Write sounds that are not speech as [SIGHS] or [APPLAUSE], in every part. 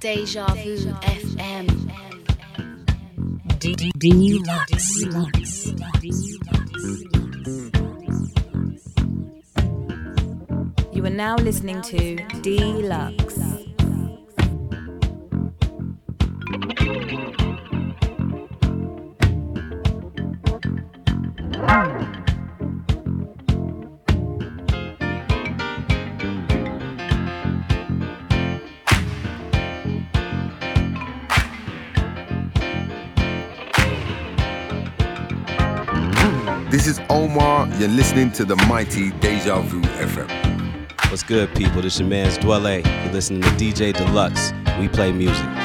Deja Vu FM. Dlux. You are now listening to Dlux. Omar. You're listening to the mighty Deja Vu FM. What's good, people? This your man's Dwelle. You're listening to DJ Dlux. We play music.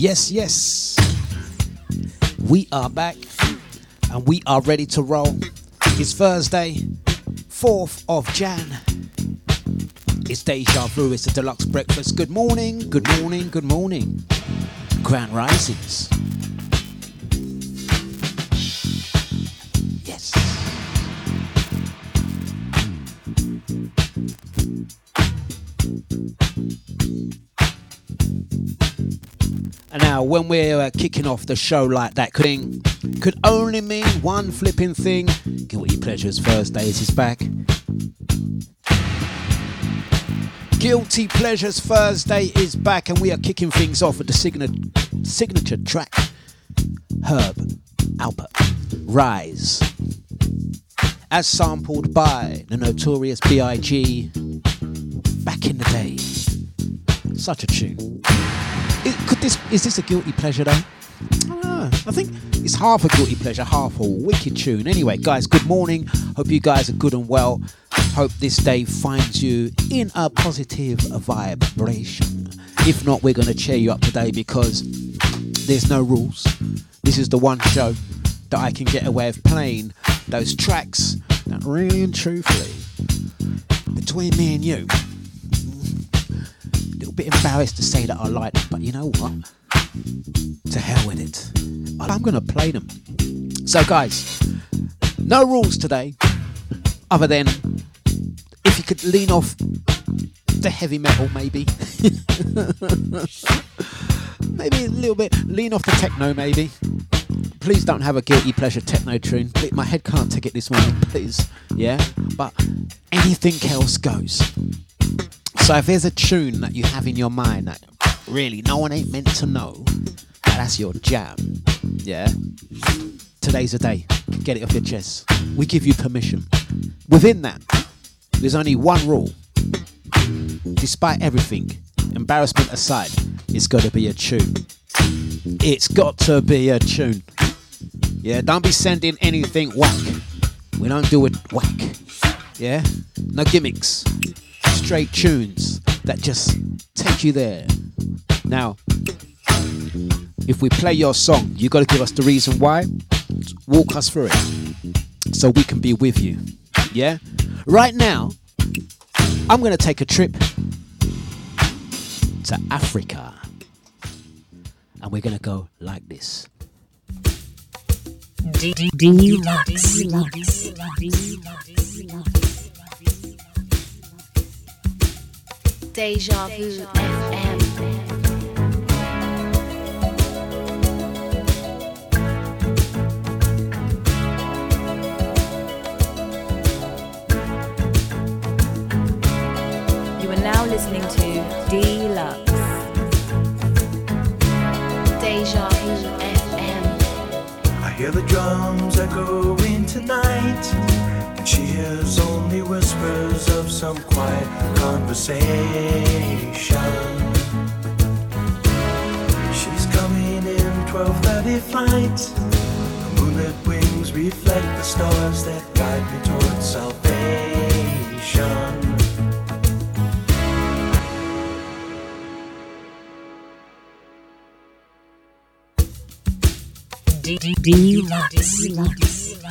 Yes, yes. We are back and we are ready to roll. It's Thursday, 4th of Jan. It's Deja Vu, it's the Dlux breakfast. Good morning, good morning, good morning. Grand Risings. And now, when we're uh, kicking off the show like that, could, could only mean one flipping thing. Guilty Pleasures Thursdays is back. Guilty Pleasures Thursday is back, and we are kicking things off with the signa- signature track Herb Alpert Rise. As sampled by the notorious B.I.G. back in the day. Such a tune. Is, could this is this a guilty pleasure though? I. I think it's half a guilty pleasure, half a wicked tune. Anyway, guys, good morning. Hope you guys are good and well. Hope this day finds you in a positive vibration. If not, we're going to cheer you up today because there's no rules. This is the one show that I can get away with playing those tracks that really and truthfully, between me and you, little bit embarrassed to say that I like them, but you know what? To hell with it. I'm gonna play them. So, guys, no rules today, other than if you could lean off the heavy metal, maybe. [LAUGHS] maybe a little bit lean off the techno, maybe. Please don't have a guilty pleasure techno tune. My head can't take it this morning, please. Yeah? But anything else goes. So if there's a tune that you have in your mind that really no one ain't meant to know, that's your jam. Yeah? Today's the day. Get it off your chest. We give you permission. Within that, there's only one rule. Despite everything, embarrassment aside, it's got to be a tune. It's got to be a tune. Yeah, don't be sending anything whack. We don't do it whack. Yeah? No gimmicks. Straight tunes that just take you there. Now, if we play your song, you got to give us the reason why. Walk us through it so we can be with you. Yeah? Right now, I'm going to take a trip to Africa. And we're going to go like this. Dlux. Deja Vu FM. You are now listening to Dlux. Deja Vu FM. I hear the drums echoing tonight, and she hears only whispers of some quiet conversation. She's coming in 12:30 flight. The moonlit wings reflect the stars that guide me towards salvation.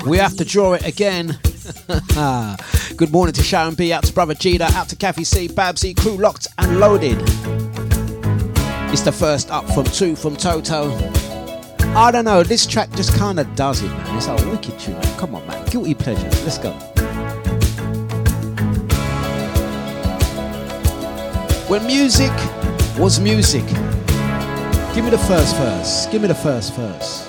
We have to draw it again. [LAUGHS] Good morning to Sharon B, out to Brother Gita, out to Kathy C, Babsy, crew locked and loaded. It's the first up from two from Toto. I don't know, this track just kind of does it, man. It's a wicked tune. Come on, man. Guilty pleasures. Let's go. When music was music. Give me the first verse. Give me the first verse.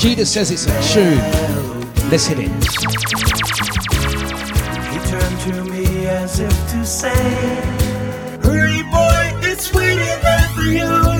Gita says it's a tune. Let's hit it. He turned to me as if to say, Hurry, boy, it's waiting there for you.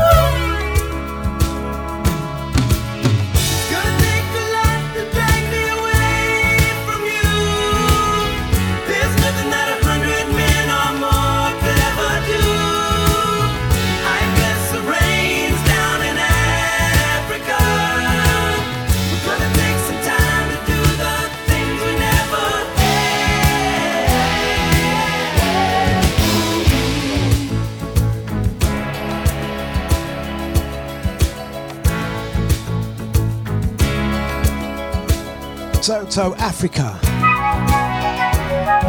Africa.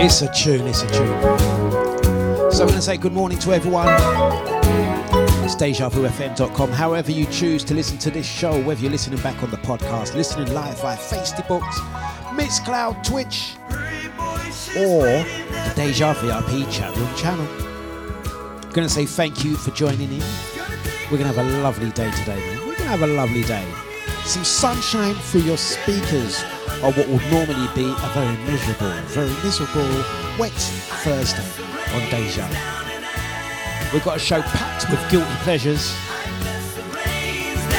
It's a tune, it's a tune. So I'm going to say good morning to everyone. It's DejaVuFM.com. However you choose to listen to this show, whether you're listening back on the podcast, listening live via Facebook, Mixcloud, Twitch, or the Deja VIP chat room channel. I'm going to say thank you for joining in. We're going to have a lovely day today, man. We're going to have a lovely day. Some sunshine through your speakers on what would normally be a very miserable, very miserable, wet Thursday on Deja. We've got a show packed with guilty pleasures.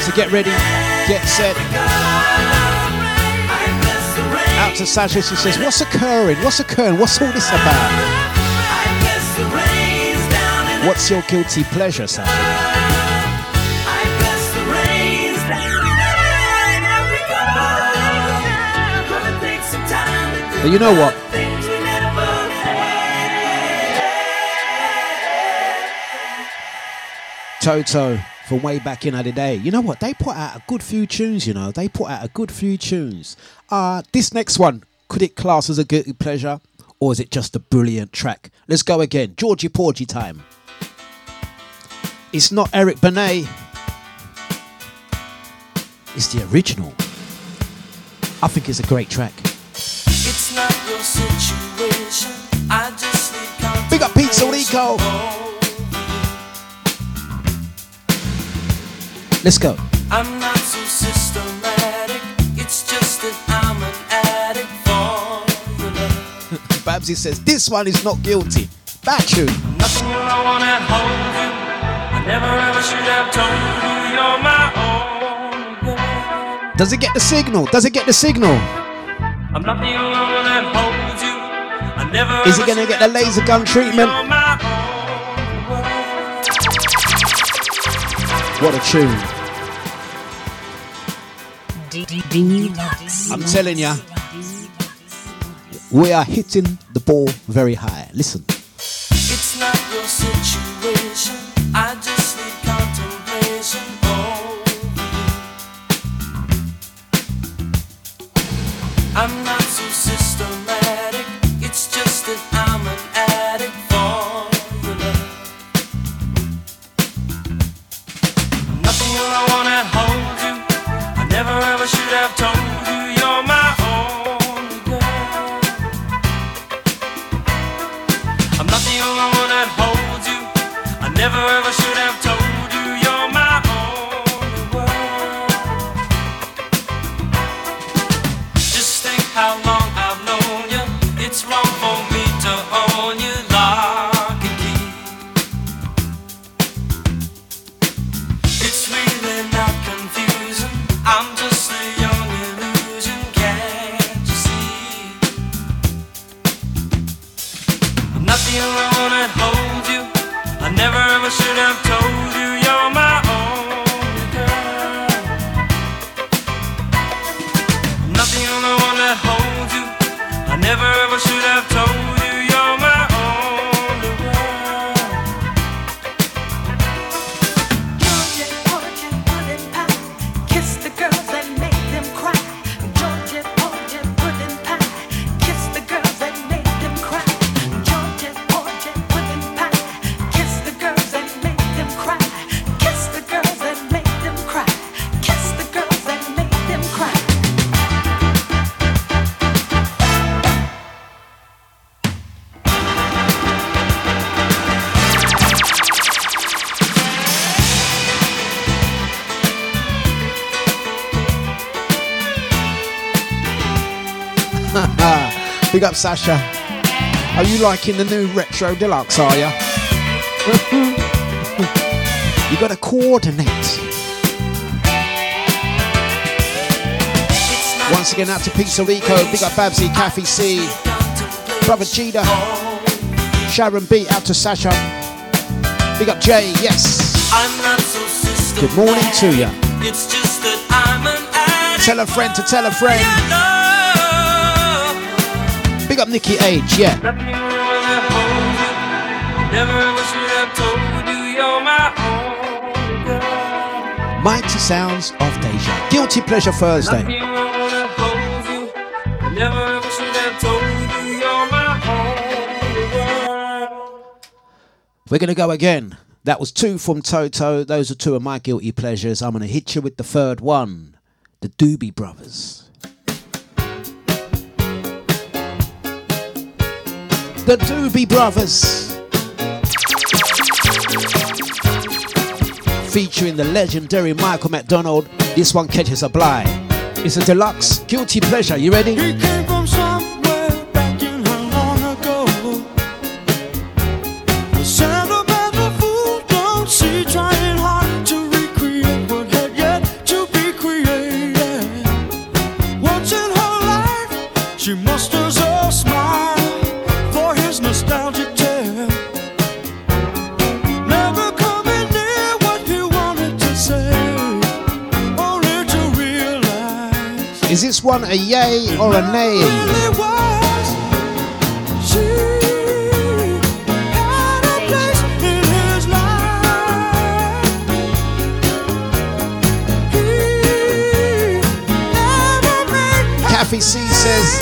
So get ready, get set. Out to Sasha, she says, What's occurring? What's occurring? What's all this about? What's your guilty pleasure, Sasha? But you know what? Toto from way back in the day. You know what? They put out a good few tunes, you know. They put out a good few tunes. Uh, this next one, could it class as a guilty pleasure? Or is it just a brilliant track? Let's go again. Georgy Porgy time. It's not Eric Benet. It's the original. I think it's a great track. Big up Pizza Rico. Let's go. I'm not so systematic. It's just that I'm an addict for your love. Babsy says this one is not guilty. Bad tune. Nothing you I wanna hold you. I never ever should have told you you're my own. Does it get the signal? Does it get the signal? I'm not the only one you. I never Is he gonna get the laser gun treatment? You're my own. world. What a tune. I'm telling ya. We are hitting the ball very high. Listen. It's not your situation. I just need contemplation. Oh, I'm not so systematic. Never ever should have Big up Sasha. Are you liking the new retro deluxe? Are ya? [LAUGHS] you got to coordinate. Once again, out to Pizza Rico. Big up Babsy, Kathy C, Brother Cheetah, Sharon B. Out to Sasha. Big up Jay. Yes. I'm not so systematic. Good morning to ya. It's just that I'm an addict. Tell a friend to tell a friend. Big up Nikki H. Yeah. Nothing really holds you. Never ever should have told you you're my only girl. Mighty sounds of Deja. Guilty Pleasure Thursday. Nothing really holds you. Never ever should have told you you're my only girl. We're going to go again. That was two from Toto. Those are two of my guilty pleasures. I'm going to hit you with the third one the Doobie Brothers. The Doobie Brothers. Featuring the legendary Michael McDonald. This one catches a blind. It's a deluxe guilty pleasure. You ready? Is this one a yay or a nay? really was. She had a place in his life. He never made Kathy C says,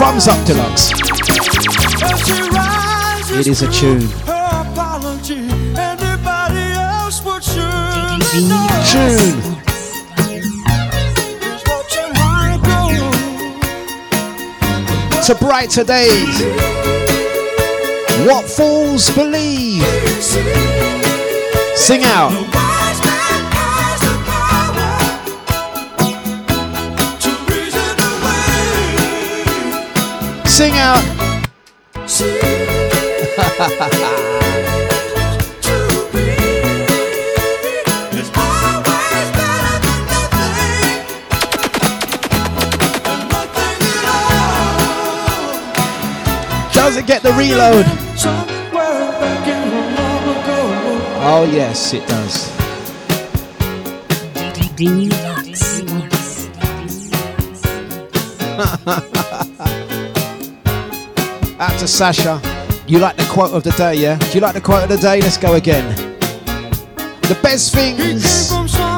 thumbs up deluxe. It is a tune. Apology. Anybody else would surely know. Tune. To brighter days. What fools believe. Sing out. Wise [LAUGHS] man [LAUGHS] Doesn't get the reload. Somewhere back in the long ago. Oh, yes, it does. [LAUGHS] Out to Sasha. You like the quote of the day, yeah? Do you like the quote of the day? Let's go again. The best things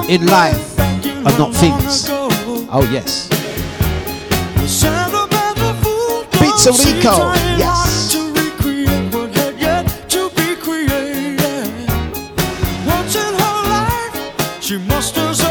in life are not things. Oh, yes. Her life, she musters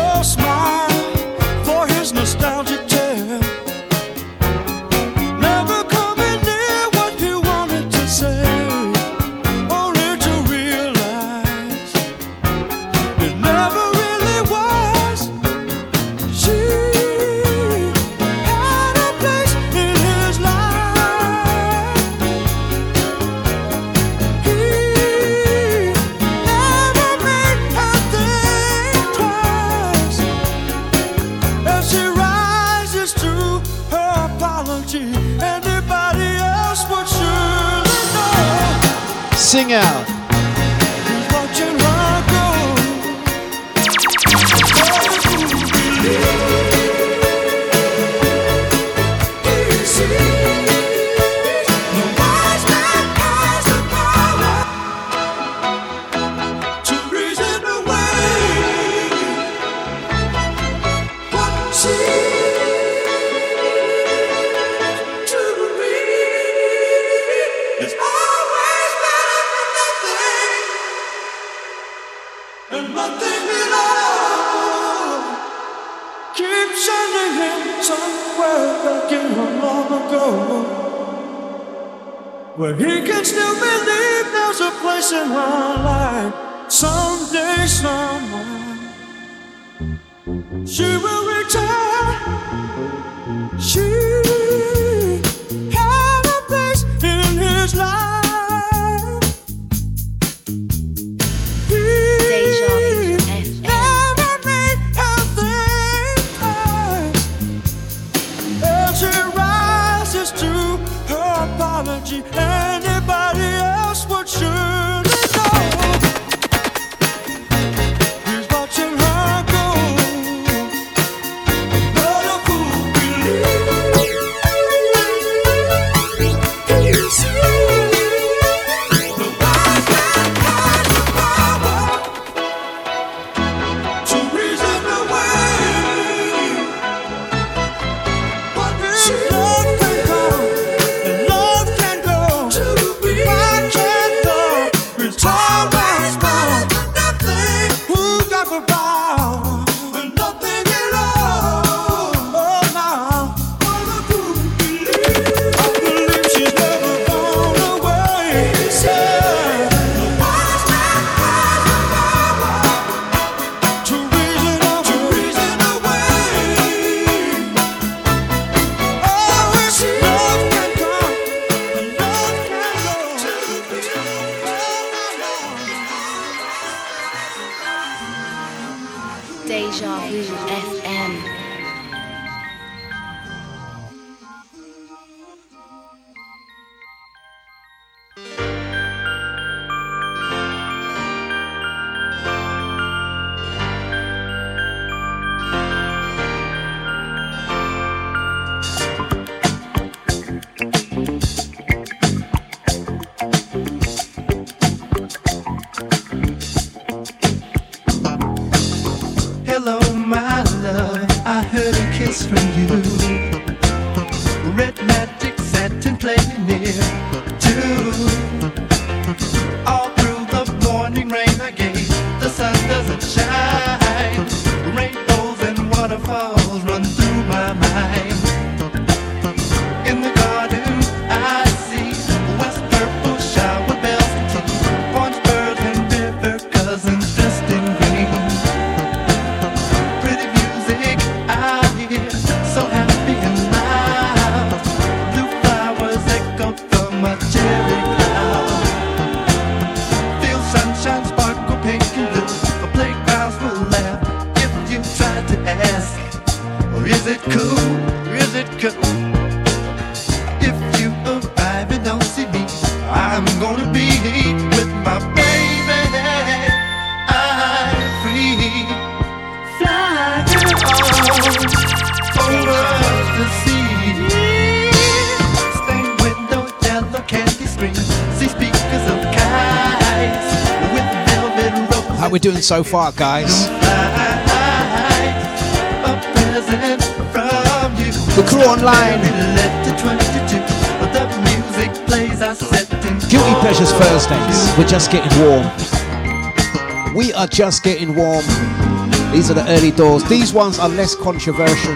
so far, guys? The crew online. Let the 22, but the music plays are set in Guilty Pleasures Thursdays. We're just getting warm. We are just getting warm. These are the early doors. These ones are less controversial.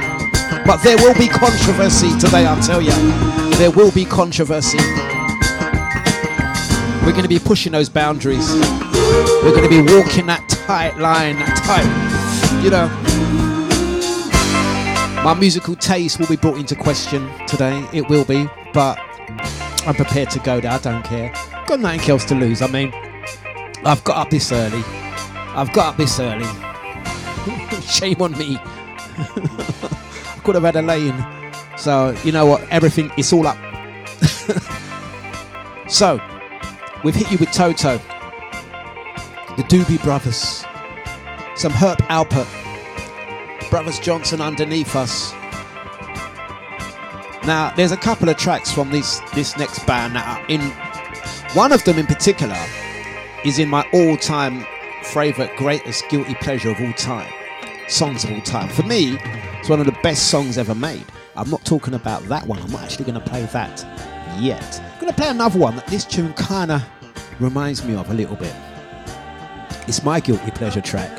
But there will be controversy today, I'll tell you. There will be controversy. We're going to be pushing those boundaries. We're going to be walking that tight line, tight, you know. My musical taste will be brought into question today. It will be, but I'm prepared to go there. I don't care. Got nothing else to lose. I mean, I've got up this early. I've got up this early. [LAUGHS] Shame on me. [LAUGHS] I could have had a lane. So, you know what? Everything, it's all up. [LAUGHS] so, we've hit you with Toto, Doobie Brothers, some Herb Alpert, Brothers Johnson underneath us. Now, there's a couple of tracks from this this next band that are in. One of them in particular is in my all-time favorite, greatest guilty pleasure of all time, songs of all time. For me, it's one of the best songs ever made. I'm not talking about that one. I'm not actually going to play that yet. I'm going to play another one that this tune kind of reminds me of a little bit. It's my guilty pleasure track.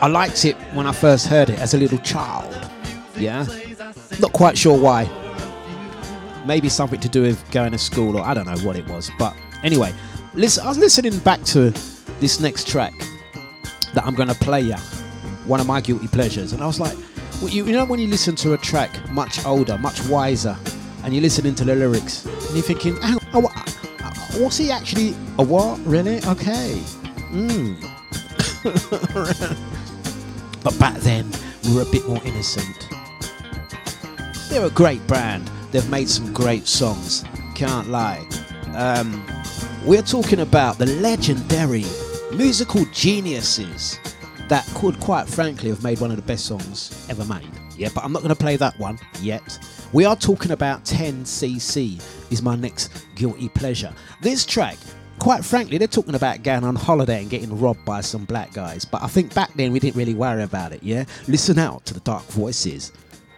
I liked it when I first heard it as a little child. Yeah? Not quite sure why. Maybe something to do with going to school, or I don't know what it was. But anyway, listen, I was listening back to this next track that I'm going to play you, one of my guilty pleasures, and I was like, well, you, you know, when you listen to a track much older, much wiser, and you're listening to the lyrics, and you're thinking, "Hang on, oh, uh, he actually? A what? Really? Okay. Mm. [LAUGHS] but back then, we were a bit more innocent. They're a great brand. they've made some great songs. Can't lie. Um, we're talking about the legendary musical geniuses that could, quite frankly, have made one of the best songs ever made. Yeah, but I'm not going to play that one yet. We are talking about 10cc, is my next guilty pleasure. This track, quite frankly, they're talking about going on holiday and getting robbed by some black guys. But I think back then we didn't really worry about it, yeah? Listen out to the dark voices.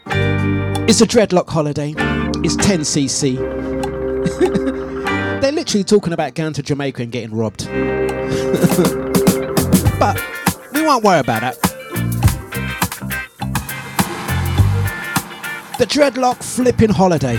It's a dreadlock holiday, it's 10cc. [LAUGHS] they're literally talking about going to Jamaica and getting robbed. [LAUGHS] but we won't worry about that. The dreadlock flipping holiday,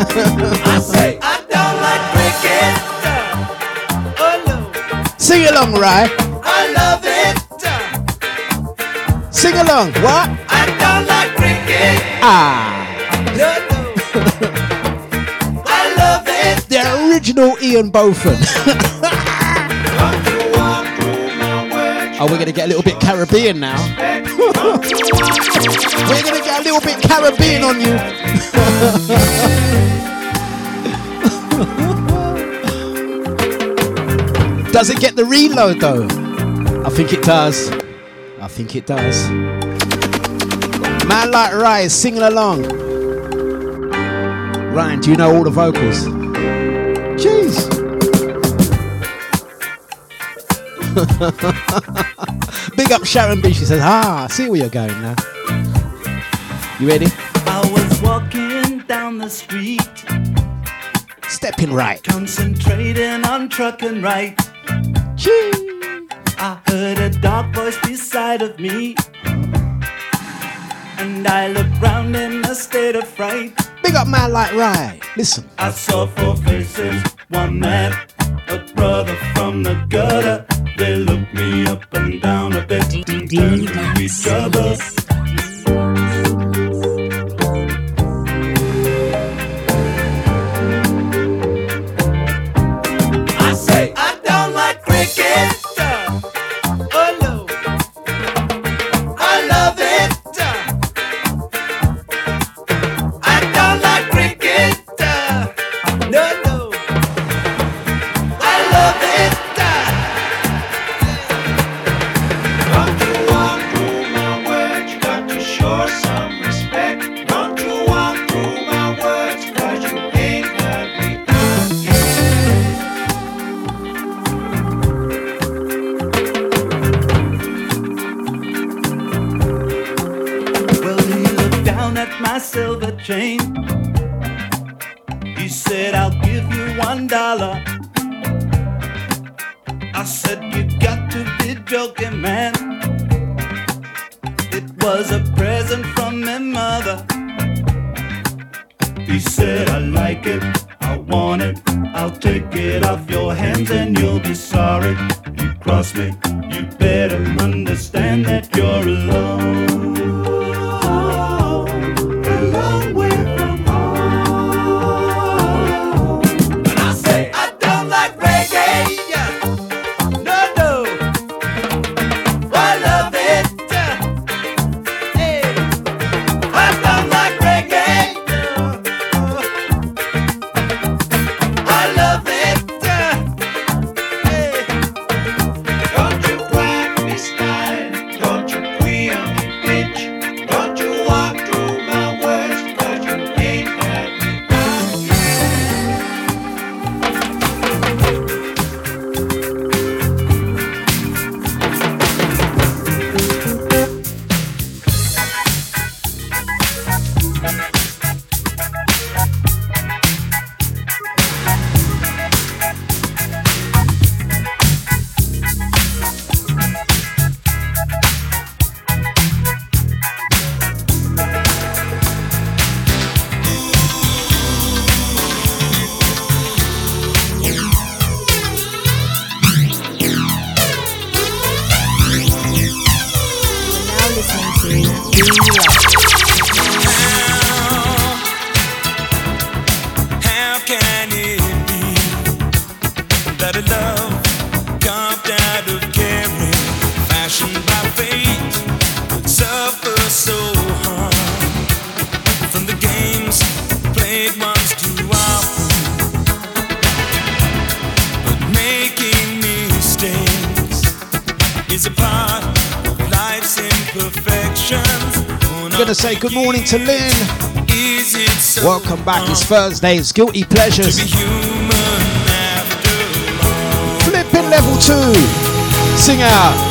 I say I don't like cricket. Oh no, Sing along, right? I love it. Sing along. What? I don't like cricket. Ah, No, no. I love it. the original Ian Botham. oh, we're gonna get a little bit Caribbean now. We're gonna get a little bit Caribbean on you. does it get the reload though? I think it does. I think it does. Man like Rise singing along. Ryan, do you know all the vocals? Jeez. [LAUGHS] Big up Sharon B. She says, ah, see where you're going now. You ready? I was walking down the street, Stepping right. concentrating on trucking right. Jeez. I heard a dark voice beside of me. And I looked round in a state of fright. Big up man like Ryan. Listen. I saw four faces, one man, a brother from the gutter. They looked me up and down a bit and turned to each other. I say I don't like cricket. Like it, I want it. I'll take it off your hands and you'll be sorry. You cross me, you better understand that you're alone. To Lynn. So Welcome back. It's Thursday. It's Guilty Pleasures. Flipping level two. Sing out.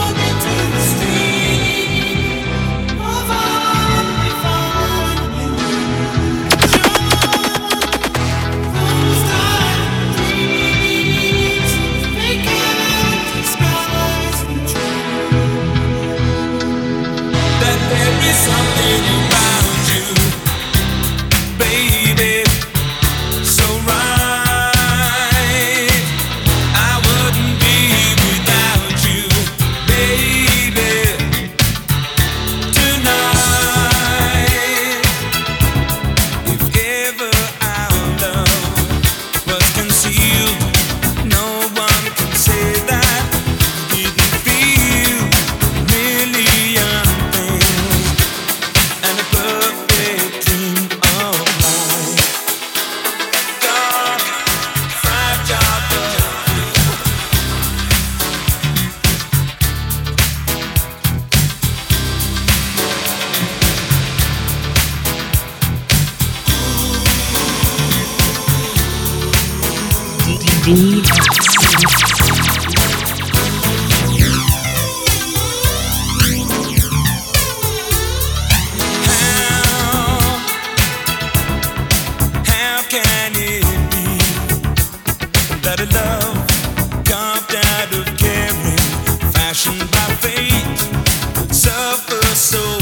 Suffer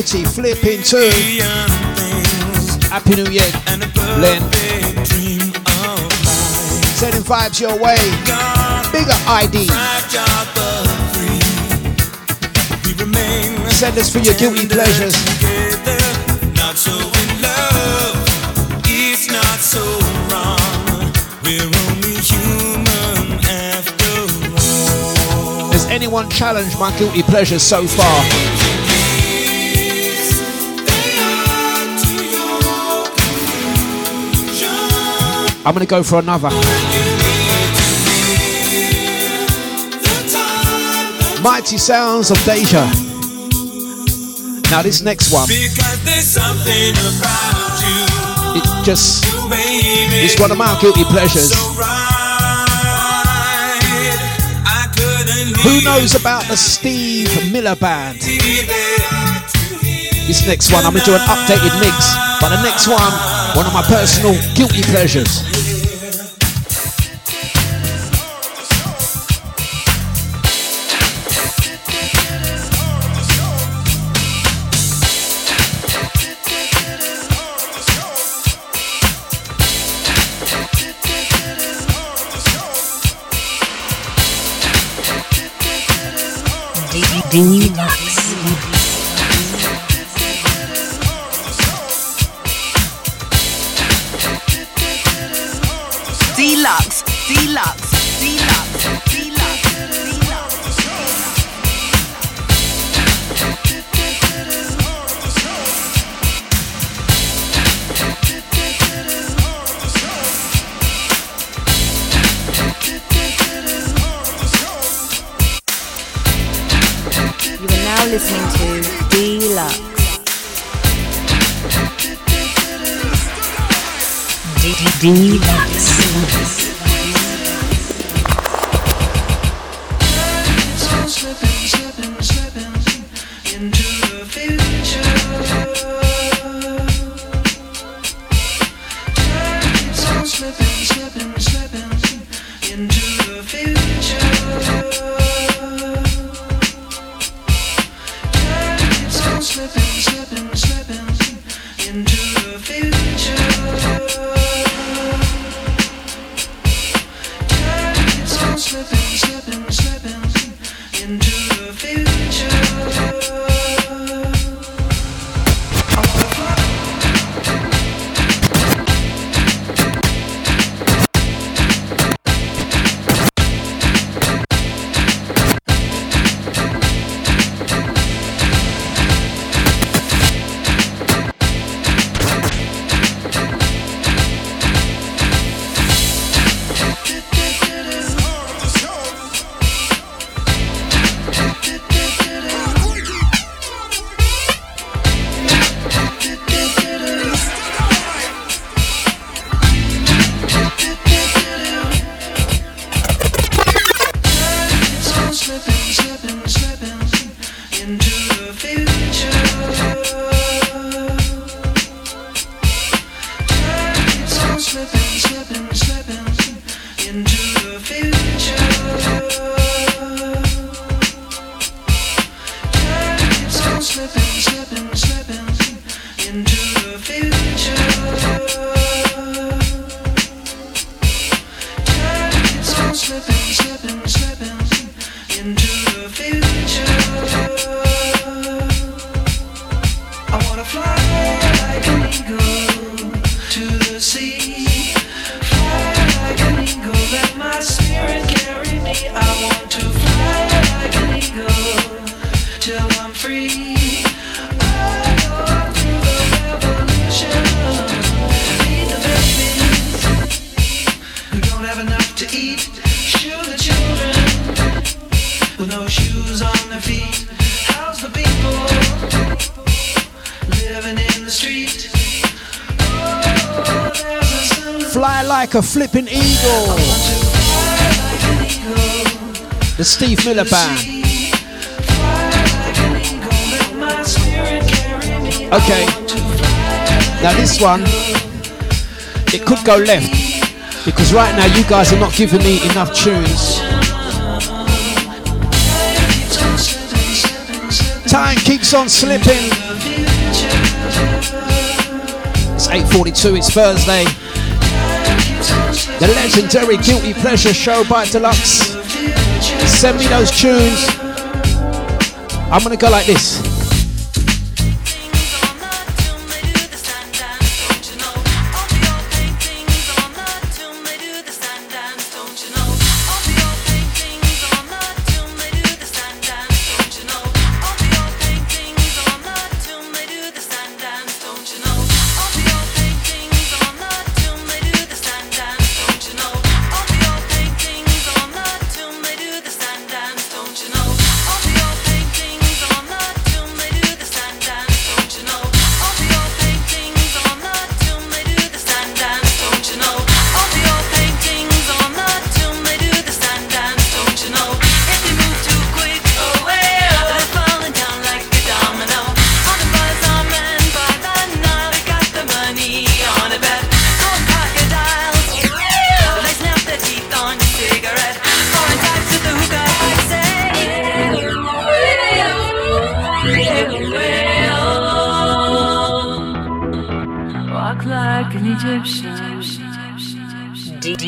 40 flipping two. Happy New Year. Len. Sending vibes your way. Bigger ID. Send us for your guilty pleasures. Not so in love. It's not so wrong. We're only human after all. Has anyone challenged my guilty pleasures so far? I'm gonna go for another. Mighty sounds of Deja. Now this next one, Because there's something about you, it just it's one of my guilty pleasures. Who knows about the Steve Miller Band? This next one, I'm gonna do an updated mix. But the next one, one of my personal guilty pleasures. Dlux. Dlux. Carry me. Okay. Now this one, it could go left because right now you guys are not giving me enough tunes. Time keeps on slipping. It's 8:42. It's Thursday. The legendary Guilty Pleasure Show by Dlux. Send me those tunes. I'm gonna go like this.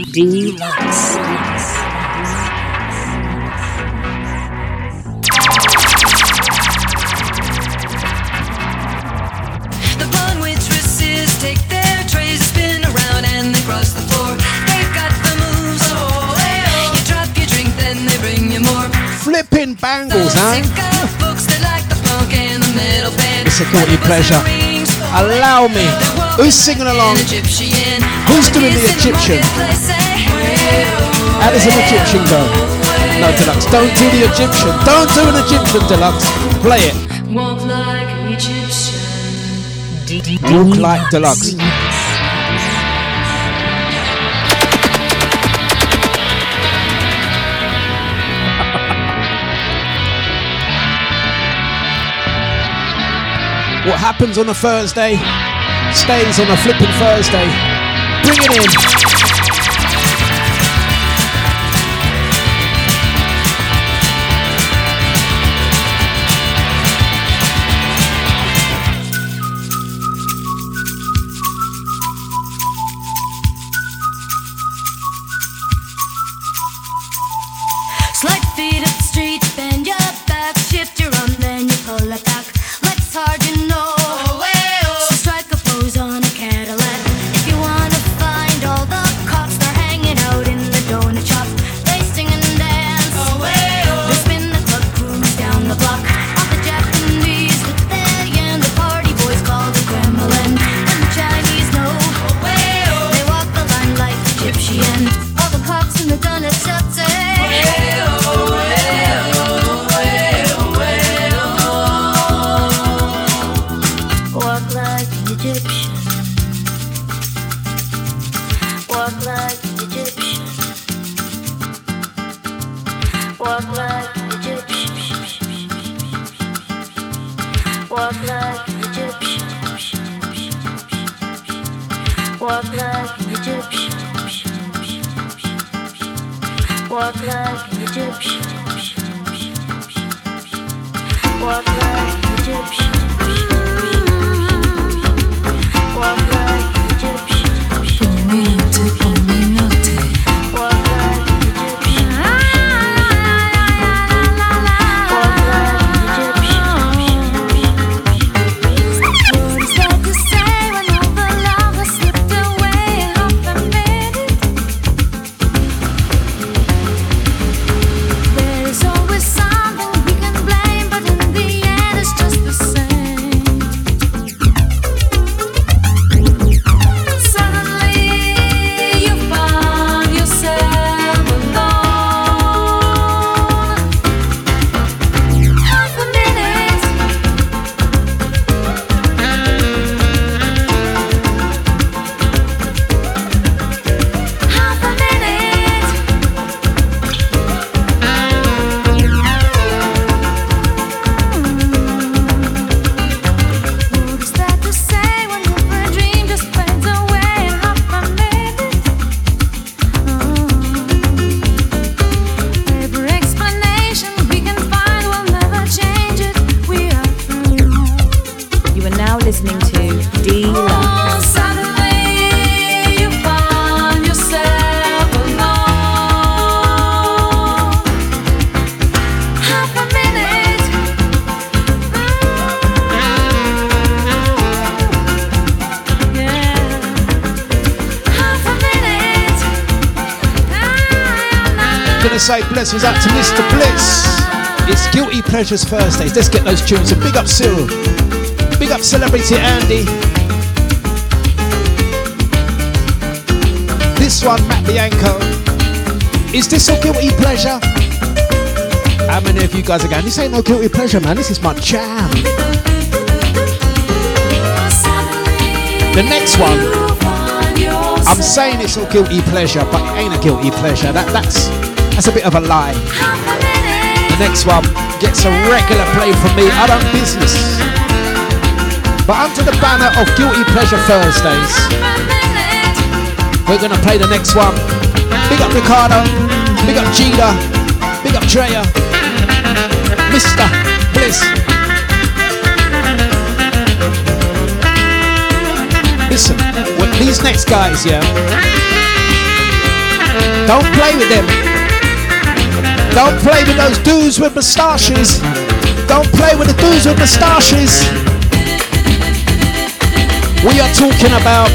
Dlux. The take their trays, spin around and they cross the floor. They've got the moves. Oh, oh, oh. You drop your drink, then they bring you more. Flipping bangles, huh? It's a guilty pleasure. Allow me. Who's singing along? Who's doing the Egyptian? How does an Egyptian go? No, Dlux. Don't do the Egyptian. Don't do an Egyptian, Dlux. Play it. Walk like Egyptian. Walk like Dlux. What happens on a Thursday stays on a flipping Thursday. Bring it in. Blessings out to Mr. Bliss. It's Guilty Pleasures Thursdays. Let's get those tunes. And big up Cyril. Big up Celebrity Andy. This one, Matt Bianco. Is this a guilty pleasure? How many of you guys are going, this ain't no guilty pleasure, man. This is my jam. The next one, I'm saying it's a guilty pleasure, but it ain't a guilty pleasure. That, that's, that's a bit of a lie. The next one gets a regular play from me. I don't business. But under the banner of Guilty Pleasure Thursdays, we're gonna play the next one. Big up Ricardo, big up Gina, big up Drea, Mr. Bliss. Listen, with these next guys, yeah, don't play with them. Don't play with those dudes with moustaches. Don't play with the dudes with moustaches. We are talking about.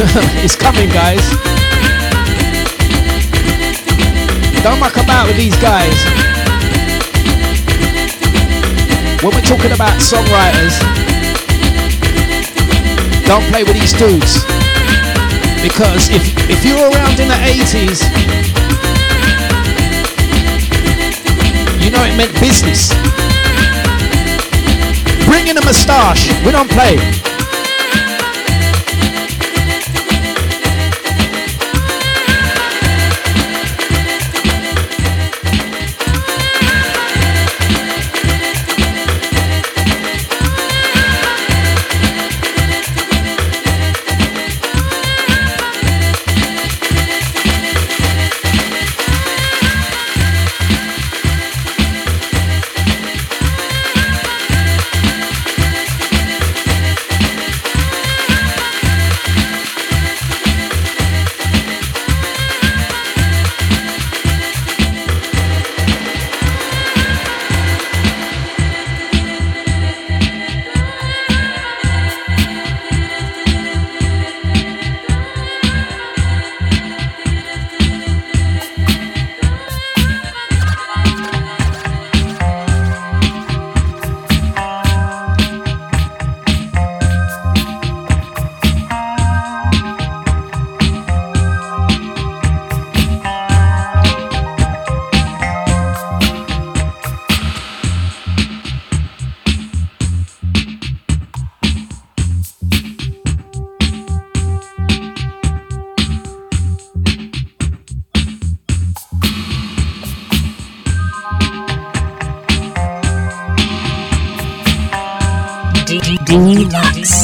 [LAUGHS] it's coming, guys. Don't muck about with these guys. When we're talking about songwriters, don't play with these dudes. Because if if you were around in the 80s, you know it meant business. Bring in a moustache. We don't play. Dlux.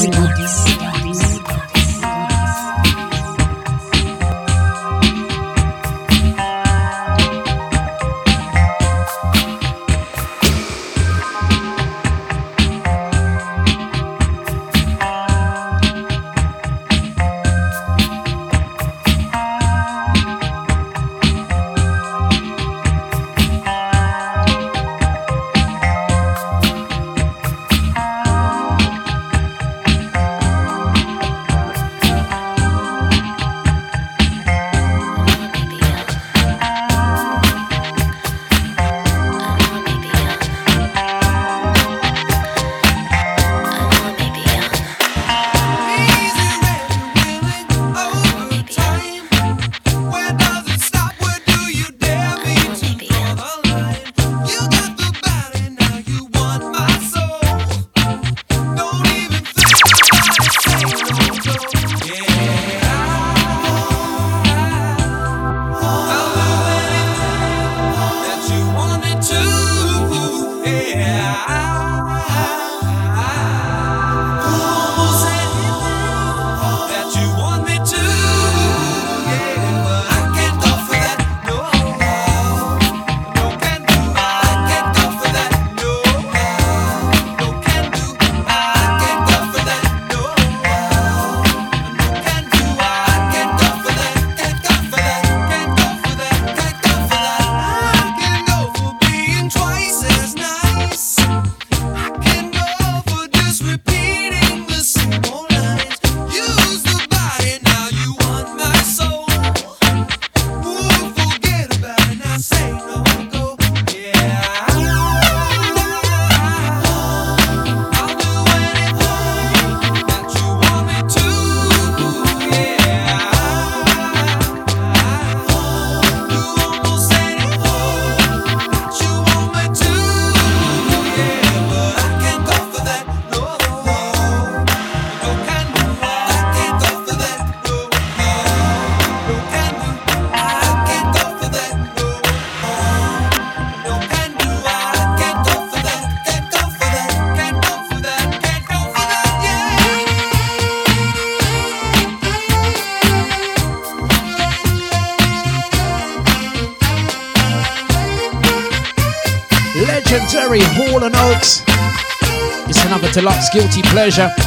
Deluxe guilty pleasure.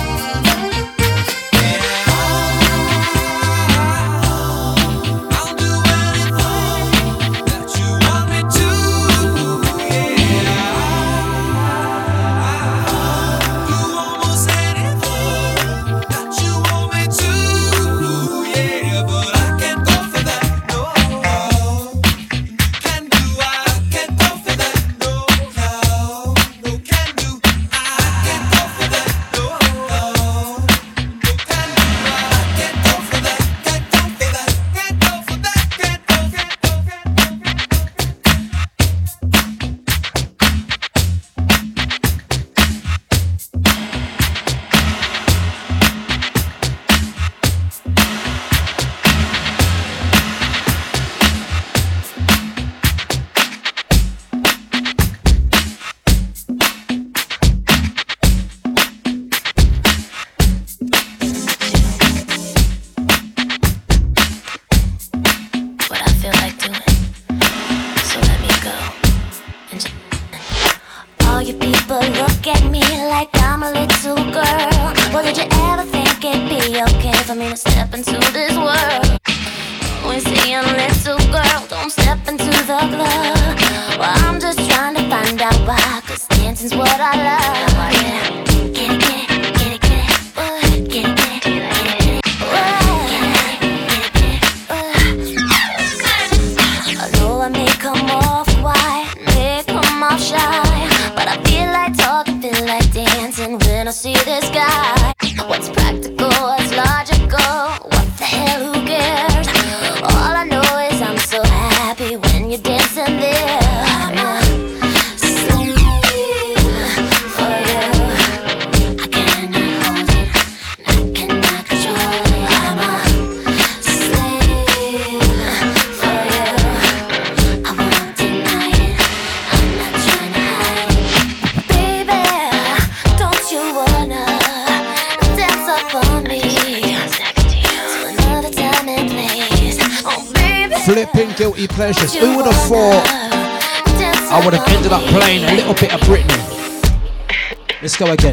Go again.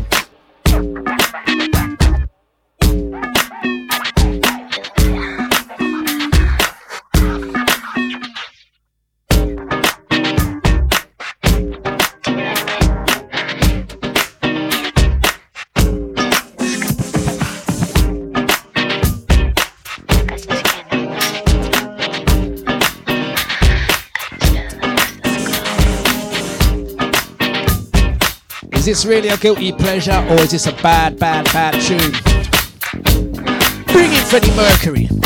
Really a guilty pleasure or is this a bad, bad, bad tune? Bring in Freddie Mercury.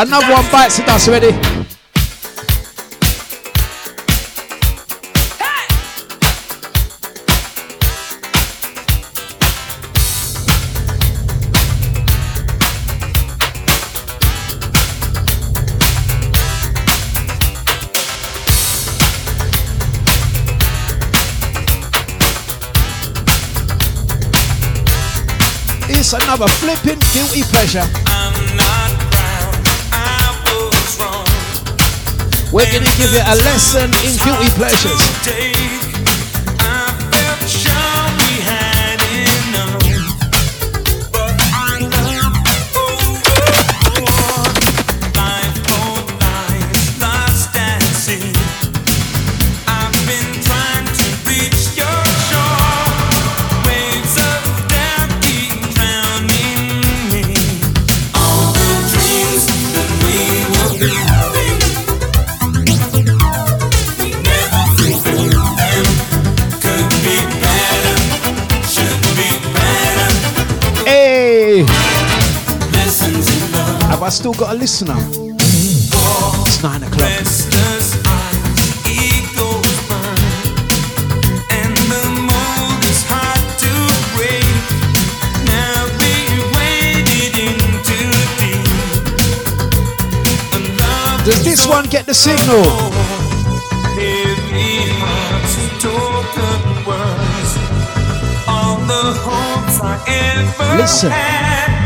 Another one bites the dust. already. It's another flipping guilty pleasure. We're gonna give you a lesson in guilty pleasures. Still got a listener? It's nine o'clock. Does this one get the signal? Listen.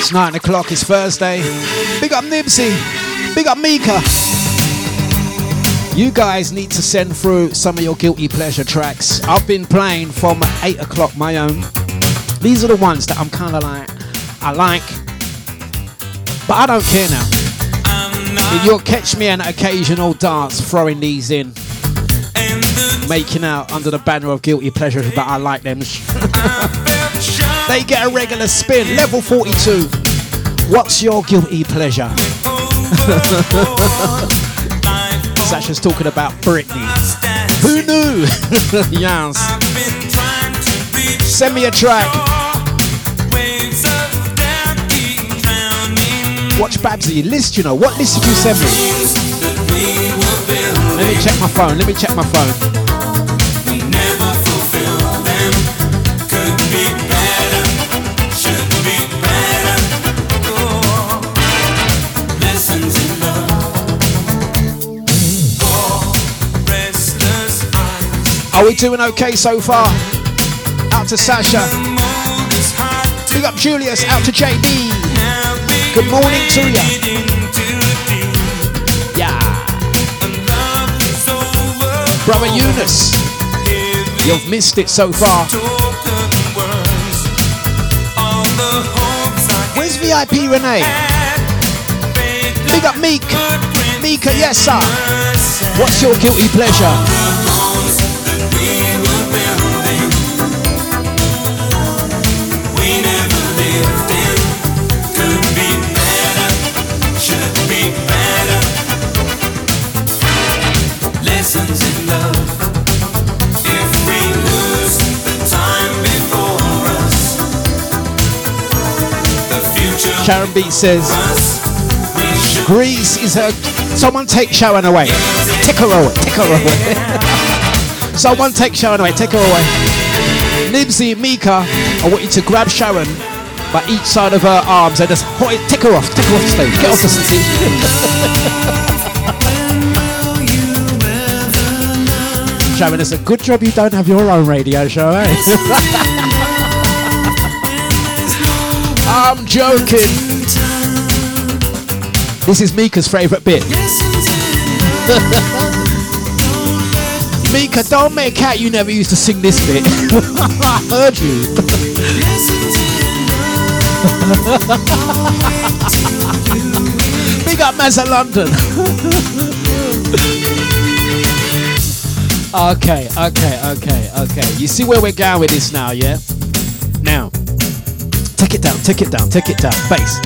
It's nine o'clock. It's Thursday. Big up Nibsy. Big up Mika. You guys need to send through some of your guilty pleasure tracks. I've been playing from eight o'clock my own. These are the ones that I'm kind of like, I like. But I don't care now. You'll catch me an occasional dance throwing these in. Making out under the banner of guilty pleasures, but I like them. [LAUGHS] they get a regular spin. Level 42. What's your guilty pleasure? [LAUGHS] Sasha's talking about Britney. Who knew? [LAUGHS] yes. Send me a track. Watch Babsy list, you know. What list did you send me? Let me check my phone. Let me check my phone. Are we doing okay so far? Out to Sasha. Big up Julius. Out to JD. Good morning to you. Yeah. Brother Eunice. You've missed it so far. Where's VIP Renee? Big up Meek. Mika, yes sir. What's your guilty pleasure? Sharon Beat says, Grease is her. Someone take Sharon away. Take her away. Take her away. [LAUGHS] Someone take Sharon away. Take her away. Nibsy, Mika, I want you to grab Sharon by each side of her arms and just ho- take her off. Take her off the stage. Get off the stage. [LAUGHS] Sharon, it's a good job you don't have your own radio show, eh? [LAUGHS] I'm joking. This is Mika's favourite bit. [LAUGHS] Mika, don't make out you never used to sing this bit. [LAUGHS] I heard you. [LAUGHS] Big up Mazza London. okay, okay, okay, okay. You see where we're going with this now, yeah? Now, take it down, take it down, take it down. Bass.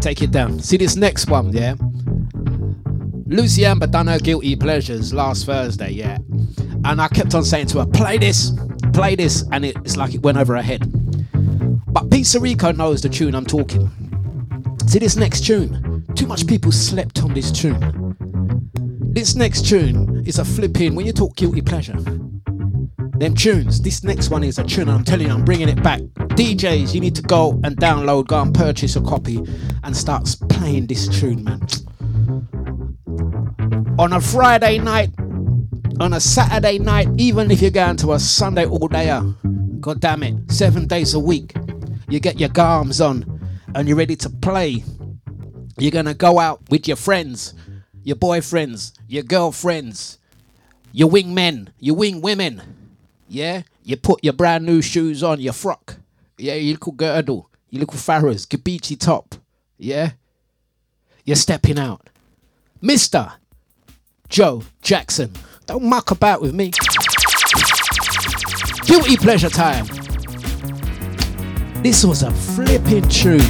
Take it down. See this next one, yeah? Lucy Amber done her guilty pleasures last Thursday, yeah. And I kept on saying to her, play this, play this, and it, it's like it went over her head. But Pizza Rico knows the tune I'm talking. See this next tune? Too much people slept on this tune. This next tune is a flipping, when you talk guilty pleasure, them tunes, this next one is a tune, I'm telling you, I'm bringing it back. DJs, you need to go and download, go and purchase a copy and start playing this tune, man. On a Friday night, on a Saturday night, even if you're going to a Sunday all dayer, ah, god damn it, seven days a week, you get your garms on and you're ready to play. You're gonna go out with your friends, your boyfriends, your girlfriends, your wing men, your wing women. Yeah? You put your brand new shoes on, your frock. Yeah, your little girdle, your little Farah's, Gabicci top. Yeah? You're stepping out. Mr. Joe Jackson. Don't muck about with me. Guilty pleasure time. This was a flipping tune.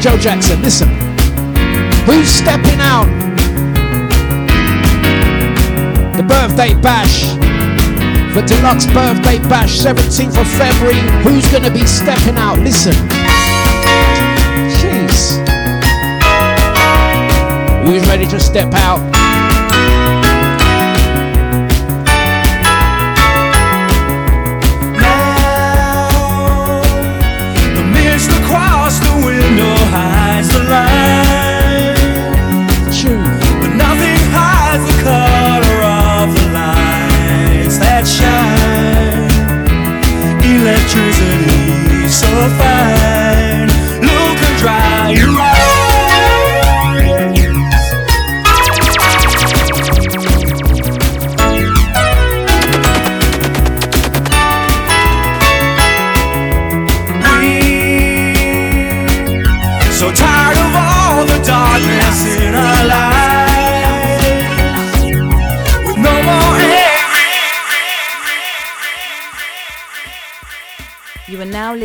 Joe Jackson, listen. Who's stepping out? The birthday bash. The Dlux birthday bash, 17th of February. Who's gonna be stepping out? Listen. Jeez. Who's ready to step out?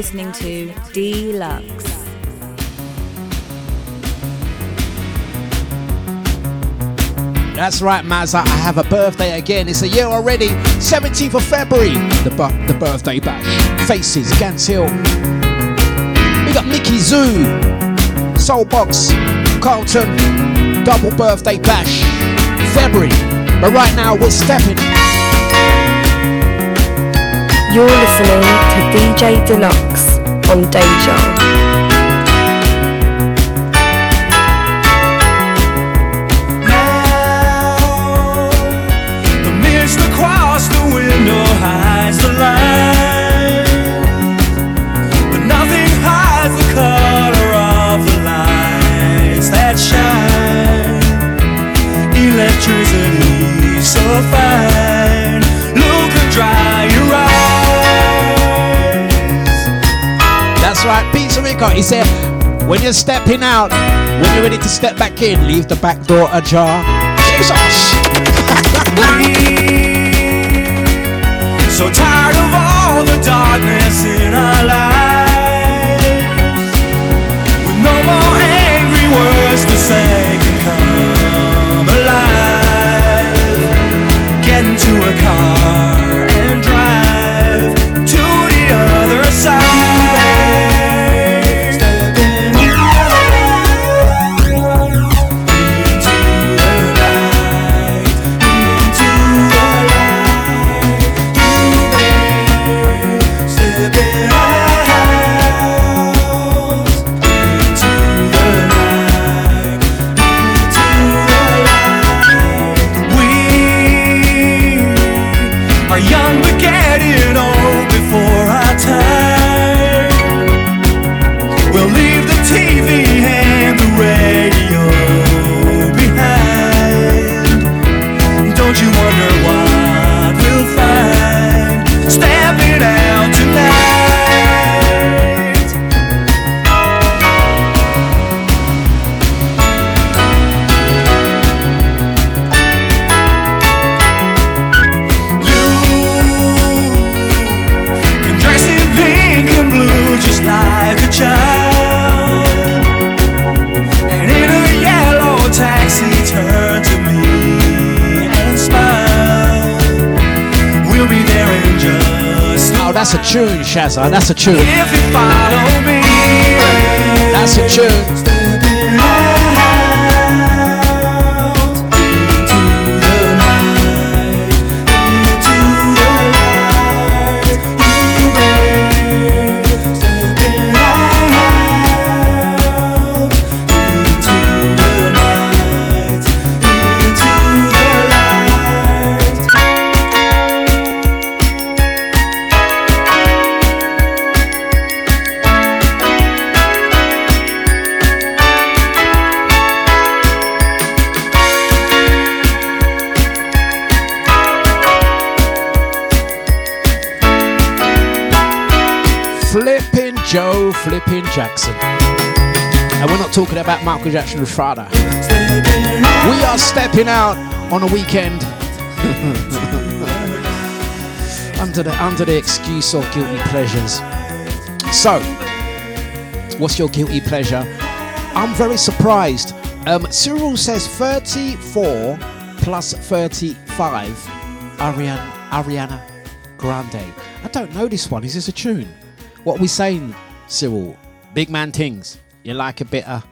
Listening to Dlux. That's right, Mazza. I have a birthday again. It's a year already. 17th of February. The, bu- the birthday bash. Faces, Gants Hill. We got Mickey Zoo. Soulbox. Carlton. Double birthday bash. February. But right now we're stepping. You're listening to DJ Dlux on Deja. He said, when you're stepping out, when you're ready to step back in, leave the back door ajar. Jesus! So tired of all the darkness in our lives, with no more angry words to say come alive. Get into a car that's a tune, Shazza. That's a tune. if you follow me. That's a tune. Jackson. And we're not talking about Michael Jackson and Frada. We are stepping out on a weekend [LAUGHS] under the under the excuse of guilty pleasures. So, what's your guilty pleasure? I'm very surprised. Um, Cyril says 34 plus 35. Ariana, Ariana Grande. I don't know this one. Is this a tune? What are we saying, Cyril? Big man things. You like a bit of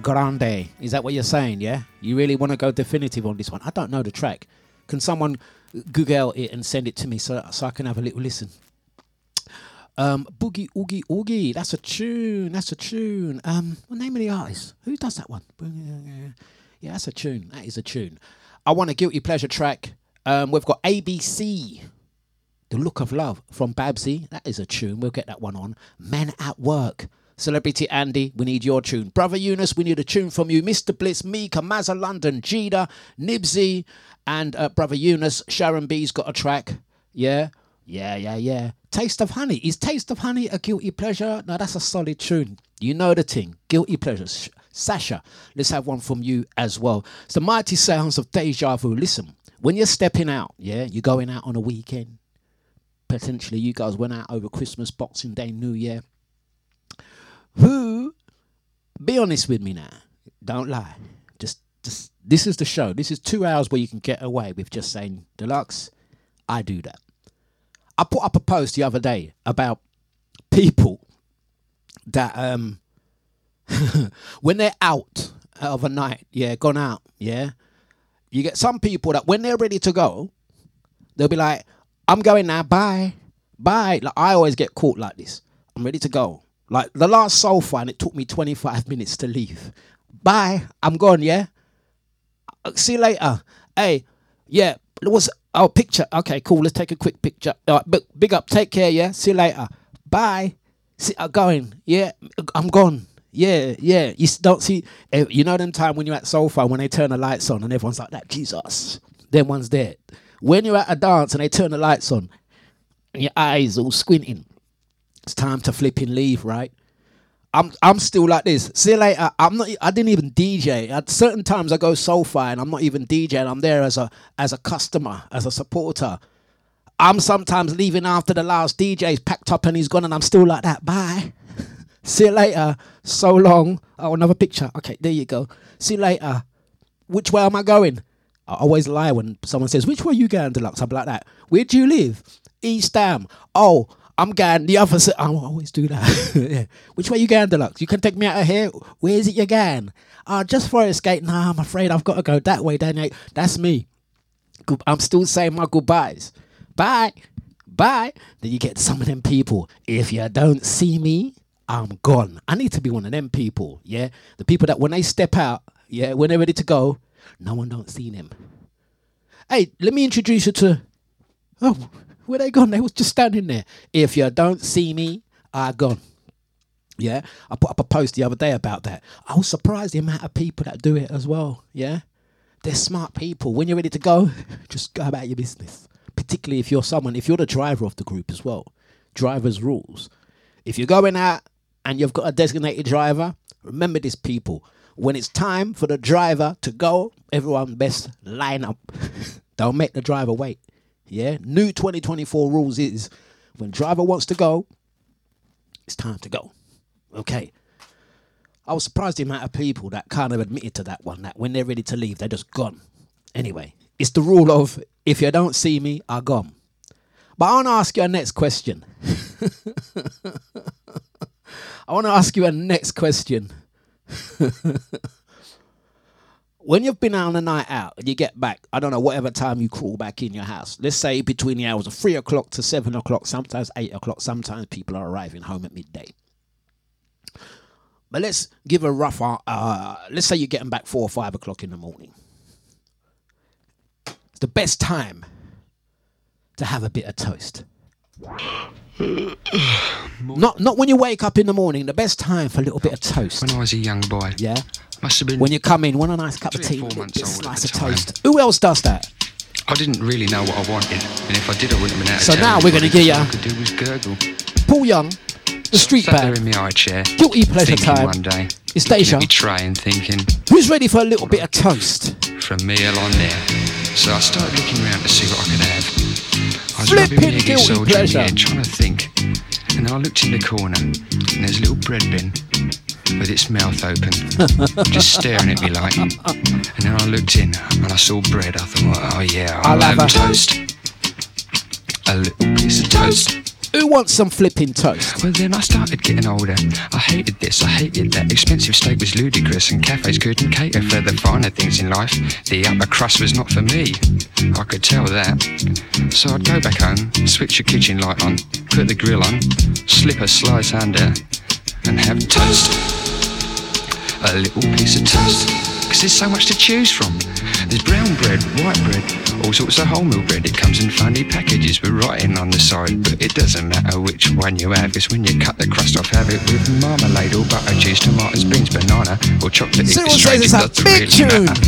grande. Is that what you're saying? Yeah. You really want to go definitive on this one? I don't know the track. Can someone Google it and send it to me so so I can have a little listen? Um, Boogie Oogie Oogie. That's a tune. That's a tune. Um, name of the artist? Who does that one? Yeah, that's a tune. That is a tune. I want a guilty pleasure track. Um, we've got ABC. The Look of Love from Babsy. That is a tune. We'll get that one on. Men at Work. Celebrity Andy, we need your tune. Brother Eunice, we need a tune from you. Mr. Blitz, Mika, Mazza London, Jida, Nibsy, and uh, Brother Eunice. Sharon B's got a track. Yeah? Yeah, yeah, yeah. Taste of Honey. Is Taste of Honey a guilty pleasure? No, that's a solid tune. You know the thing. Guilty pleasures. Sasha, let's have one from you as well. It's the mighty sounds of deja vu. Listen, when you're stepping out, yeah, you're going out on a weekend, potentially you guys went out over Christmas, Boxing Day, New Year. Who? Be honest with me now. Don't lie. Just, just. This is the show. This is two hours where you can get away with just saying Dlux. I do that. I put up a post the other day about people that um [LAUGHS] when they're out of a night, yeah, gone out, yeah, you get some people that when they're ready to go, they'll be like, I'm going now, bye, bye. Like I always get caught like this. I'm ready to go. Like the last soul find, it took me 25 minutes to leave. Bye, I'm gone, yeah. Uh, See you later. Hey, yeah, what's oh picture? Okay, cool. Let's take a quick picture. All right, big, up. Take care. Yeah. See you later. Bye. See, I'm going. Yeah, I'm gone. Yeah, yeah. You don't see. eh, You know them time when you're at sofa when they turn the lights on and everyone's like that. Jesus. Them one's dead. When you're at a dance and they turn the lights on, and your eyes all squinting. It's time to flipping leave, right? I'm I'm still like this. See you later. I'm not. I didn't even DJ. At certain times, I go so far, and I'm not even DJing. I'm there as a as a customer, as a supporter. I'm sometimes leaving after the last DJ's packed up and he's gone, and I'm still like that. Bye. [LAUGHS] See you later. So long. Oh, another picture. Okay, there you go. See you later. Which way am I going? I always lie when someone says, "Which way you going, Dlux?" I'm like that. Where do you live? East Ham. Oh, I'm going the other side. I always do that. [LAUGHS] yeah. Which way you going, Dlux? You can take me out of here. Where is it you're going? Oh, ah, just for a skate. Nah, I'm afraid I've got to go that way, Daniel. That's me. I'm still saying my goodbyes. Bye. Bye. Then you get some of them people. If you don't see me, I'm gone. I need to be one of them people. Yeah. The people that when they step out, yeah, when they're ready to go, no one don't see them. Hey, let me introduce you to. Oh, where they gone? They was just standing there. If you don't see me, I gone. Yeah, I put up a post the other day about that. I was surprised the amount of people that do it as well. Yeah, they're smart people. When you're ready to go, [LAUGHS] just go about your business. Particularly if you're someone, if you're the driver of the group as well. Driver's rules. If you're going out and you've got a designated driver, remember this, people. When it's time for the driver to go, everyone best line up. [LAUGHS] Don't make the driver wait. Yeah, new 2024 rules is when driver wants to go, it's time to go. Okay. I was surprised the amount of people that kind of admitted to that one, that when they're ready to leave, they're just gone. Anyway, it's the rule of if you don't see me, I'm gone. But I want to ask you a next question. [LAUGHS] I want to ask you a next question. [LAUGHS] when you've been out on a night out and you get back, I don't know, whatever time you crawl back in your house, let's say between the hours of three o'clock to seven o'clock, sometimes eight o'clock, sometimes people are arriving home at midday. But let's give a rough, uh, uh, let's say you're getting back four or five o'clock in the morning. It's the best time to have a bit of toast. [SIGHS] Not not when you wake up in the morning. The best time for a little bit of toast. When I was a young boy. Yeah. Must have been. When you come in, want a nice cup of tea, a four little months bit old at slice of toast. Who else does that? I didn't really know what I wanted, and if I did, I wouldn't have been to So now we're gonna anybody. get All I could do was gurgle. Paul Young, the street there band. in my high chair. Guilty pleasure time. One day. It's Deja. at me tray and thinking, Who's ready for a little bit of toast? from meal on there. So I started looking around to see what I could have. I was Flipping rubbing guilty soldier in the pleasure. trying to think. And then I looked in the corner, and there's a little bread bin with its mouth open, [LAUGHS] just staring at me like. And then I looked in, and I saw bread. I thought, oh yeah, I'll I'll, have have a- toast. A little piece of toast. Who wants some flipping toast? Well, then I started getting older. I hated this, I hated that. Expensive steak was ludicrous, and cafes couldn't cater for the finer things in life. The upper crust was not for me. I could tell that. So I'd go back home, switch the kitchen light on, put the grill on, slip a slice under, and have toast. A little piece of toast. Because there's so much to choose from. There's brown bread, white bread, all sorts of wholemeal bread. It comes in funny packages with writing on the side, but it doesn't matter which one you have. It's when you cut the crust off, have it with marmalade or butter, cheese, tomatoes, beans, banana, or chocolate. Cyril extract. says it's a big really matter.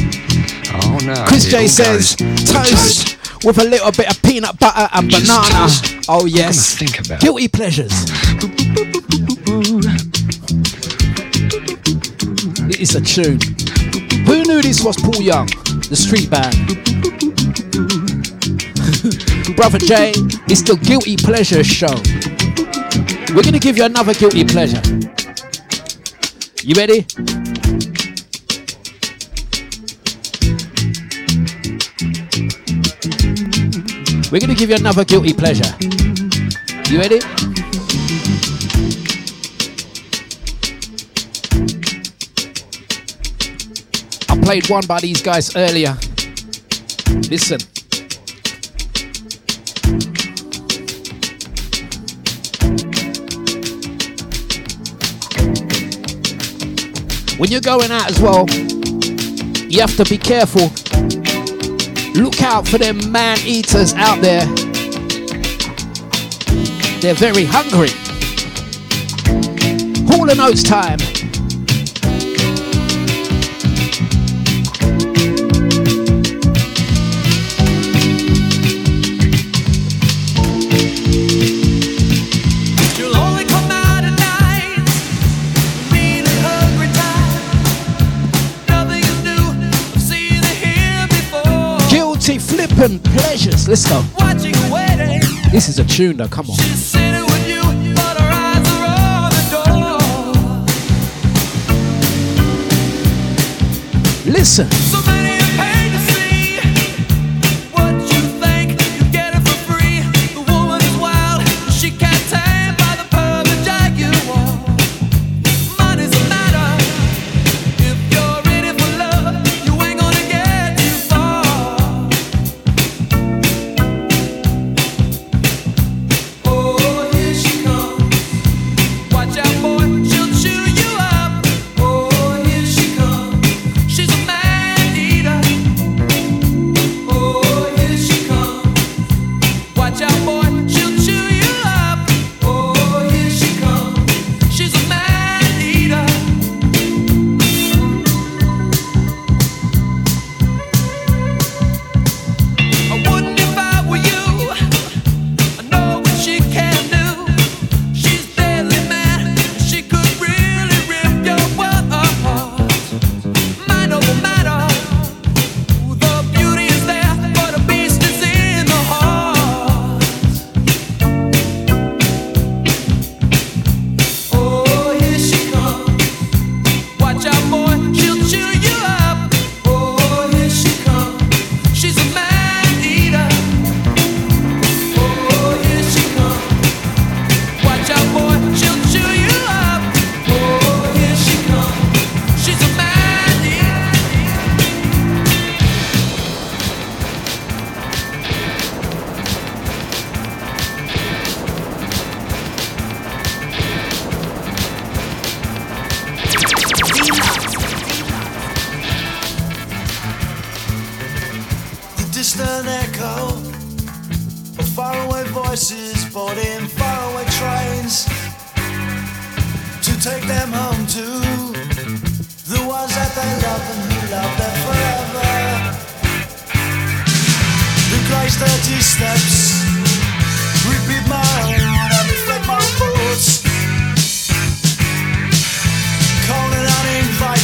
Oh no. Chris J says toast with a little bit of peanut butter and Just banana. toast. Oh yes. think about Guilty pleasures. [LAUGHS] It is a tune. Who knew this was Paul Young, the Streetband? [LAUGHS] Brother Jay, it's the Guilty Pleasure Show. We're gonna give you another Guilty Pleasure. You ready? We're gonna give you another Guilty Pleasure. You ready? played one by these guys earlier. Listen. When you're going out as well, you have to be careful. Look out for them man eaters out there. They're very hungry. Hall and Oates time. Let's go. Watching, this is a tune though, come on. Listen. So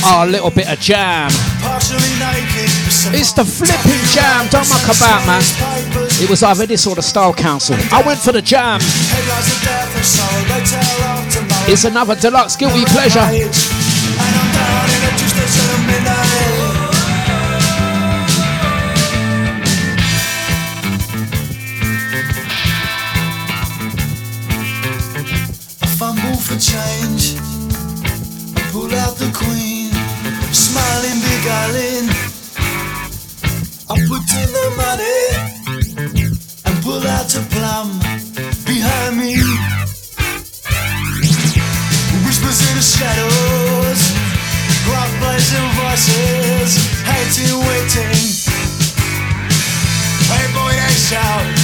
our little bit of jam. It's the flipping jam, don't muck about, man. It was either this or the Style Council. I went for the jam. It's another Dlux guilty pleasure. the money and pull out a plum behind me. In the shadows, voices, waiting. Hey boy, they shout.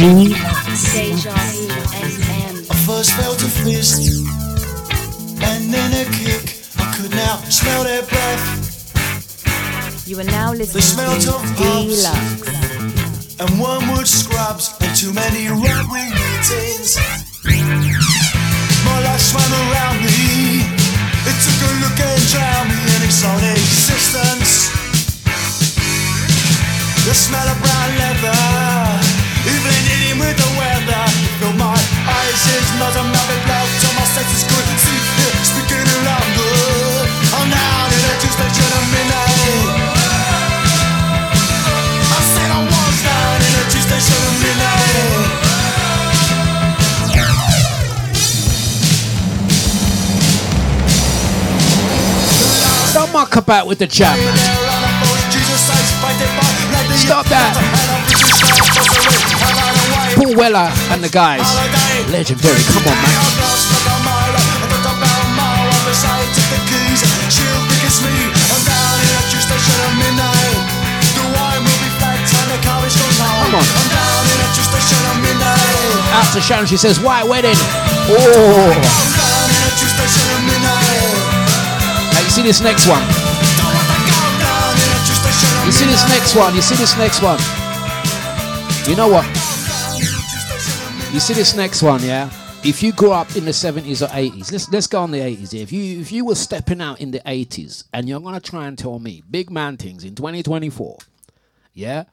I first felt a fist and then a kick. I could now smell their breath. You are now listening to pubs And wormwood scrubs and too many right wing meetings. My life swam around me. It took a look and drowned me in its own existence. The smell of brown leather with the weather. My eyes, his nose, and mouth with blood till my senses see it speaking good. I'm down in a two-station of midnight. I said I was down in a two-station of midnight. Don't muck about with the jam, man. Stop that. Paul Weller and the guys. Legendary. Come on, man. Come on. Out to Sharon, she says, White wedding. Oh. Now, you see this next one? You see this next one? You see this next one? You know what? You see this next one, yeah? If you grew up in the 70s or 80s, let's let's go on the 80s. If you if you were stepping out in the 80s and you're gonna try and tell me big man things in 2024, yeah?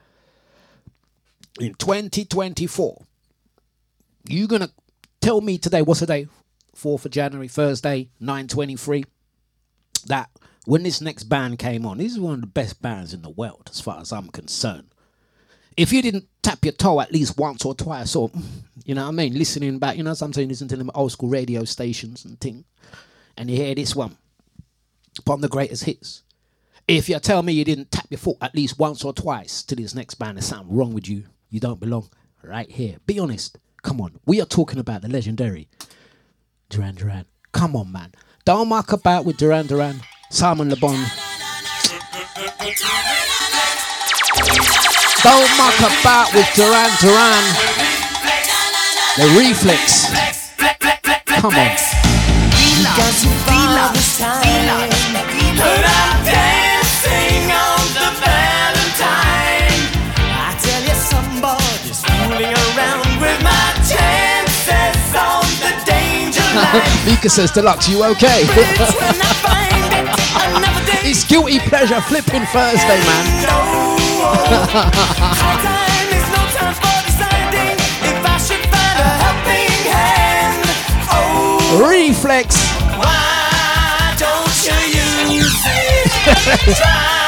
In 2024, you're gonna tell me today, what's the day? 4th of January, Thursday, 923 that when this next band came on, this is one of the best bands in the world as far as I'm concerned. If you didn't tap your toe at least once or twice, or you know what I mean, listening back, you know, sometimes you listen to them old school radio stations and thing, and you hear this one, upon the greatest hits. If you tell me you didn't tap your foot at least once or twice to this next band, there's something wrong with you. You don't belong right here. Be honest. Come on. We are talking about the legendary Duran Duran. Come on, man. Don't muck about with Duran Duran. Simon Le Bon. Don't muck about with Duran Duran. The reflex. Come on. I tell you, somebody's fooling around with my chances on the danger says, Dlux, you okay? [LAUGHS] it's guilty pleasure flipping Thursday, man. [LAUGHS] Reflex. why don't you use it? [LAUGHS]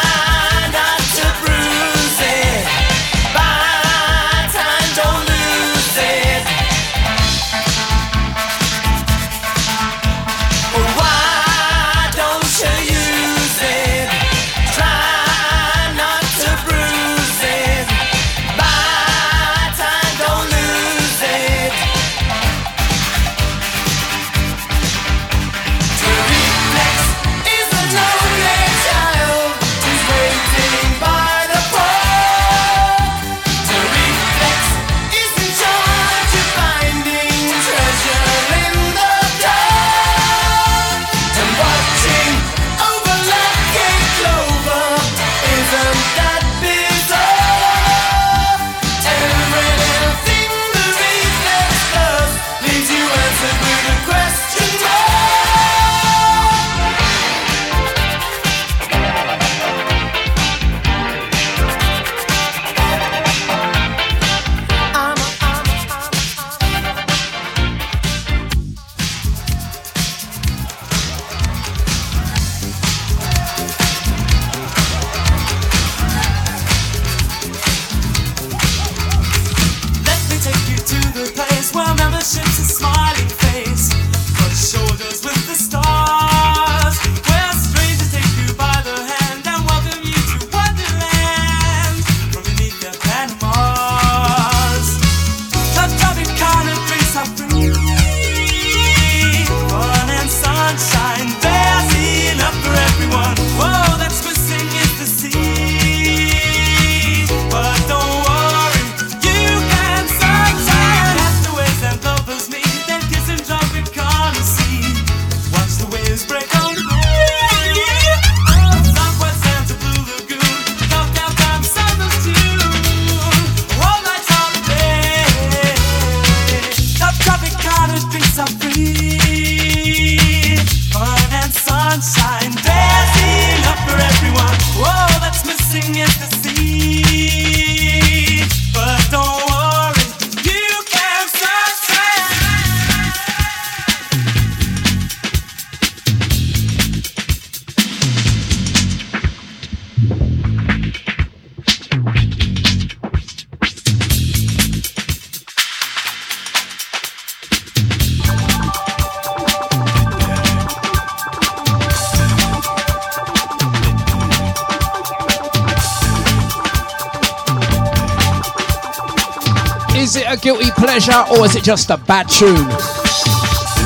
it a guilty pleasure or is it just a bad tune?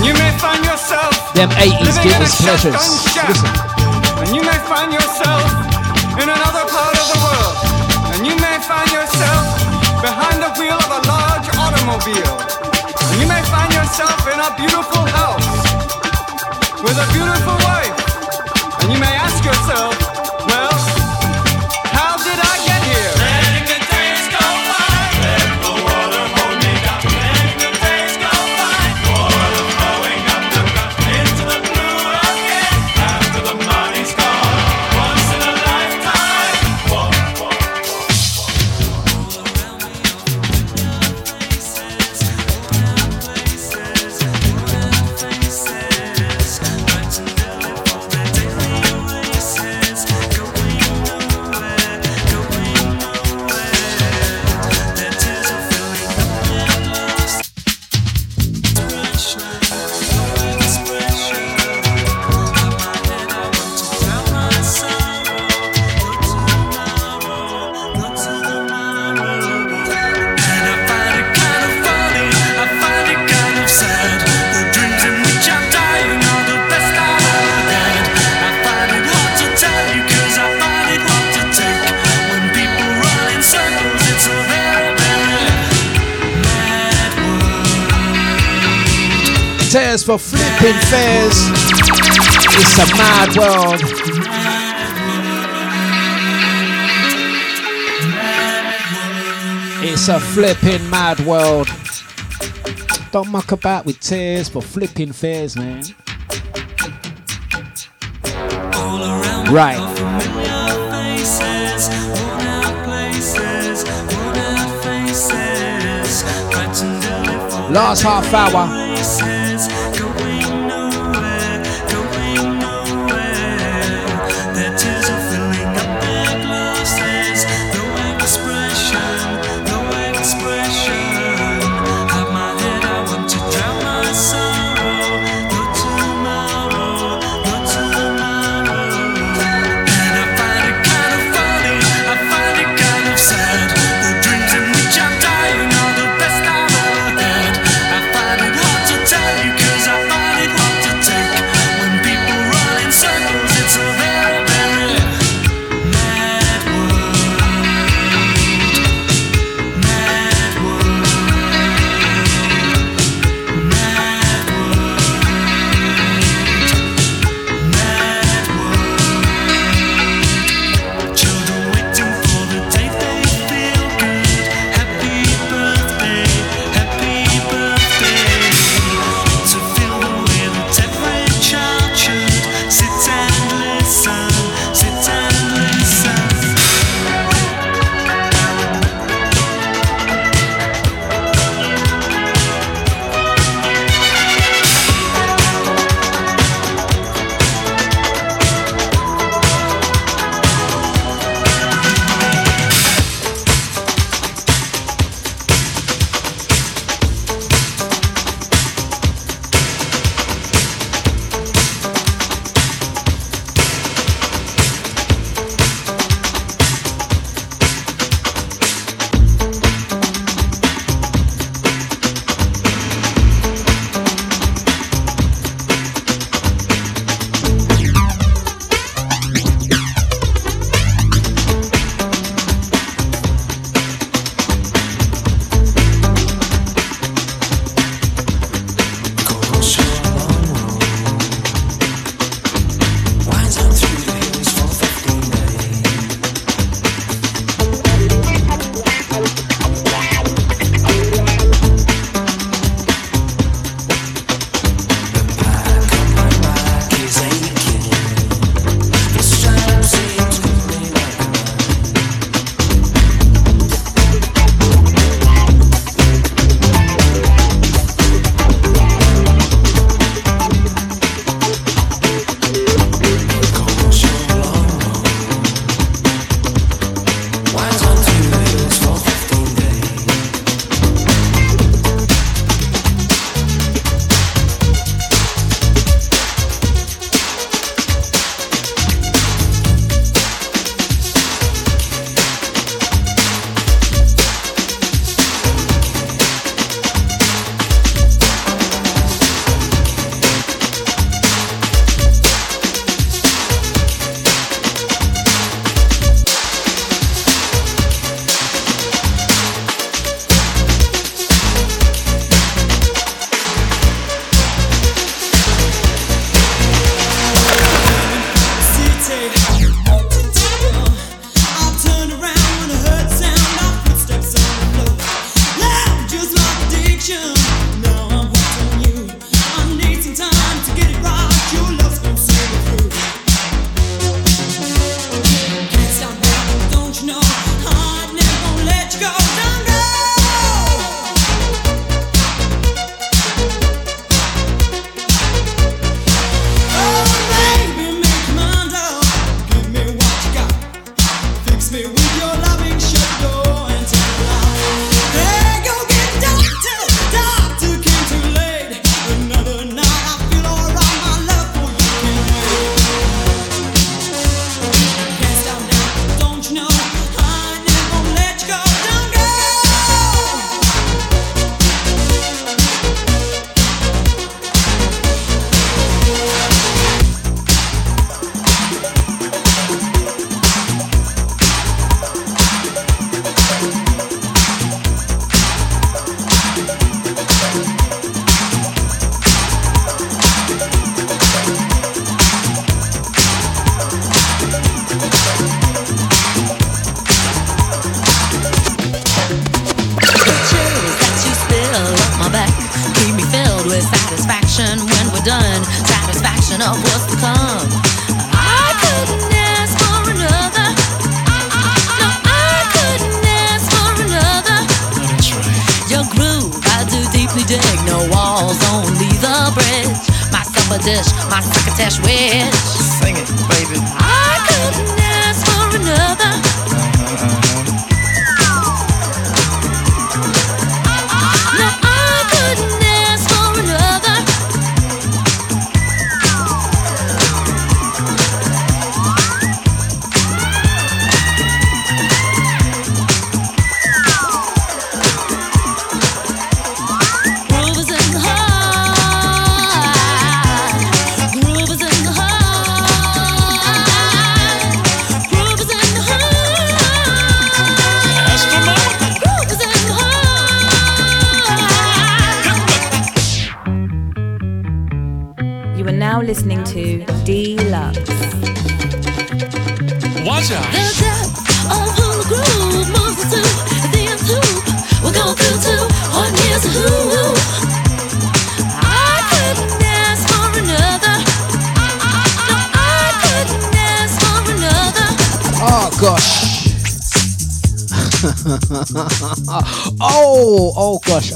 You may find yourself Them 80s living in guilty pleasures. Listen. And you may find yourself in another part of the world. And you may find yourself behind the wheel of a large automobile. And you may find yourself in a beautiful house with a beautiful wife. And you may ask yourself, For flipping Fears. It's a mad world. It's a flipping mad world. Don't muck about with tears for flipping Fears, man. Right. Last half hour.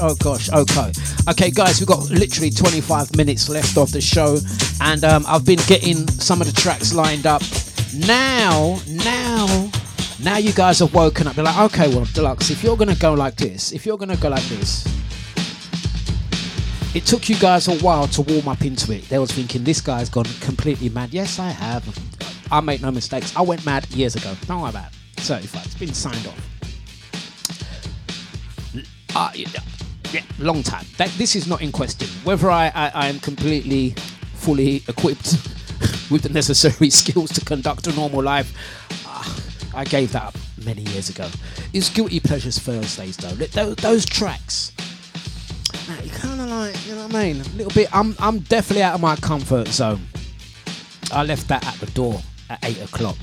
Oh gosh, okay. Okay, guys, we've got literally 25 minutes left of the show, and um, I've been getting some of the tracks lined up. Now, now, now you guys have woken up. You're like, okay, well, Dlux, if you're gonna go like this, if you're gonna go like this, it took you guys a while to warm up into it. They was thinking this guy's gone completely mad. Yes, I have. I make no mistakes. I went mad years ago. Don't worry about it. Certified. It's been signed off. Uh, yeah, long time. That, this is not in question. Whether I, I, I am completely, fully equipped [LAUGHS] with the necessary [LAUGHS] skills to conduct a normal life, uh, I gave that up many years ago. It's Guilty Pleasures Thursdays though. Those, those tracks, you kind of like, you know what I mean? A little bit. I'm, I'm definitely out of my comfort zone. I left that at the door at eight o'clock.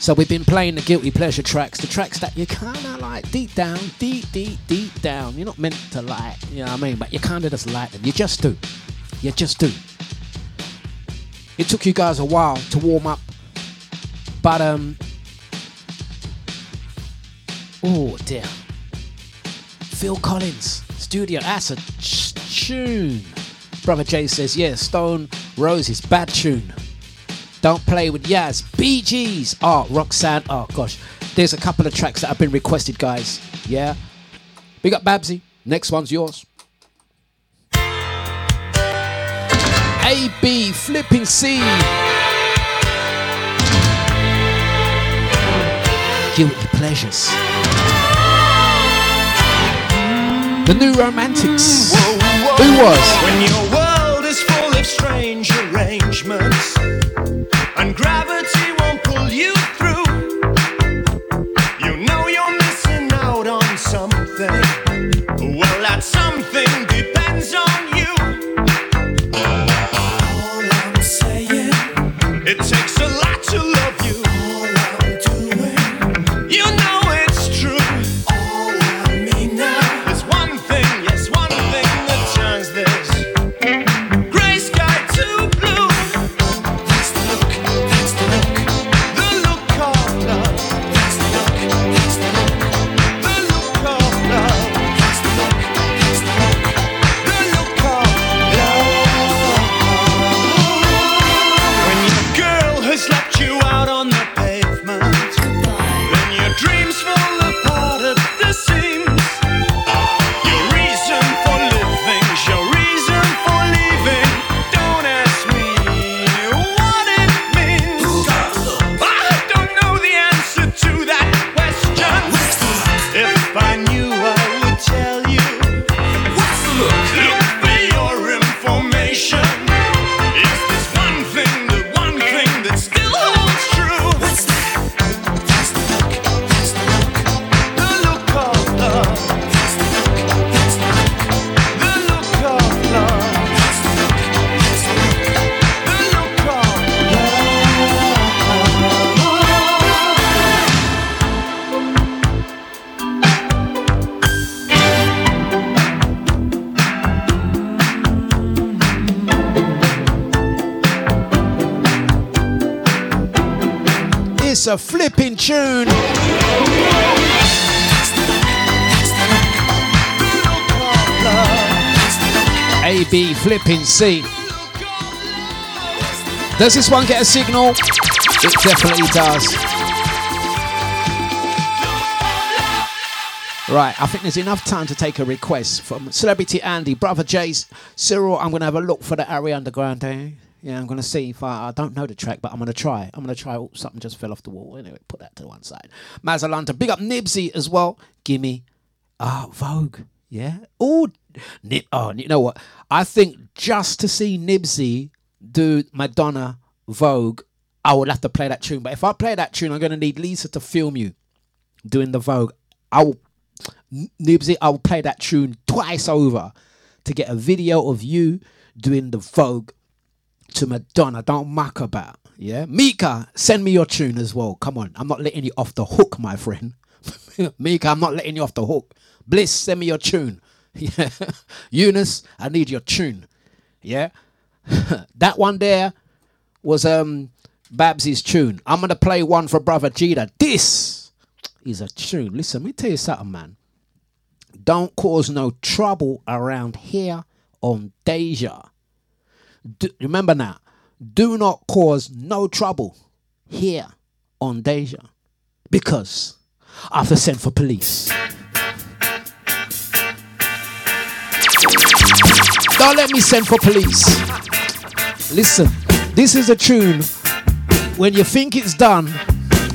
So we've been playing the guilty pleasure tracks, the tracks that you kind of like deep down, deep, deep, deep down. You're not meant to like, you know what I mean? But you kind of just like them. You just do. You just do. It took you guys a while to warm up, but um. Oh dear. Phil Collins, studio. That's a ch- tune. Brother Jay says, yeah, Stone Roses, bad tune. Don't play with Yaz. Bee Gees. Oh, Roxanne. Oh, gosh. There's a couple of tracks that have been requested, guys. Yeah. Big up Babsy. Next one's yours. AB Flipping C. Guilty Pleasures. The New Romantics. Who was? When your world is full of strange arrangements C. Does this one get a signal? It definitely does. Right, I think there's enough time to take a request from Celebrity Andy, Brother Jace, Cyril. I'm going to have a look for the Ari Underground. Eh? Yeah, I'm going to see if I, I don't know the track, but I'm going to try. I'm going to try. Oh, something just fell off the wall. Anyway, put that to one side. Mazalanta, big up Nibsy as well. Gimme. Ah, Vogue. Yeah. Oh, Nib. Oh, you know what? I think just to see Nibsy do Madonna Vogue, I would have to play that tune. But if I play that tune, I'm going to need Lisa to film you doing the Vogue. I will, Nibsy, I will play that tune twice over to get a video of you doing the Vogue to Madonna. Don't muck about. Yeah. Mika, send me your tune as well. Come on. I'm not letting you off the hook, my friend. [LAUGHS] Mika, I'm not letting you off the hook. Bliss, send me your tune. [LAUGHS] Yeah. Eunice, I need your tune. Yeah. [LAUGHS] that one there was um Babsy's tune. I'm gonna play one for brother Jida. This is a tune. Listen, let me tell you something, man. Don't cause no trouble around here on Deja. Remember now, do not cause no trouble here on Deja because I have to send for police. Don't let me send for police. Listen, this is a tune. When you think it's done,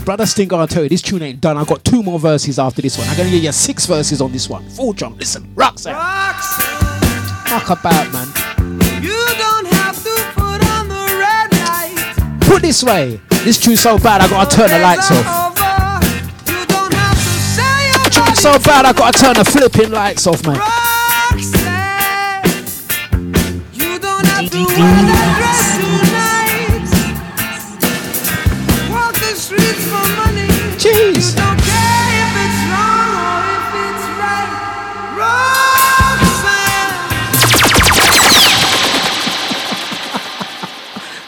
brother Sting, I'll tell you, this tune ain't done. I've got two more verses after this one. I'm gonna give you six verses on this one. Full jump. Listen, Roxanne. Fuck about, man. You don't have to put on the red light. Put this way. This tune's so bad, I gotta turn the lights off. Tune's so bad, I gotta turn the flipping lights off, man. Roxanne.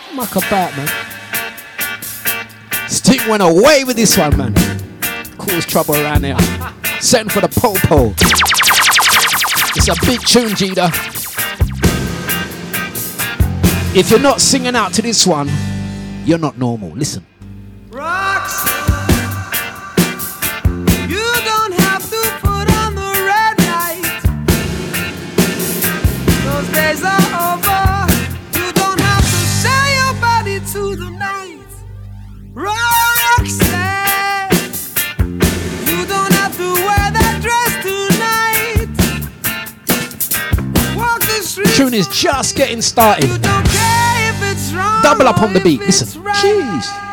[LAUGHS] Muck about, man. Sting went away with this one, man. Cause trouble around here. Send for the popo. It's a big tune, Jida. If you're not singing out to this one, you're not normal. Listen. You don't have to put on the red light. Those days are over. You don't have to sell your body to the night. Roxanne, you don't have to wear that dress tonight. Walk the street. Tune is just getting started. Double up on the beat. Listen. Jeez.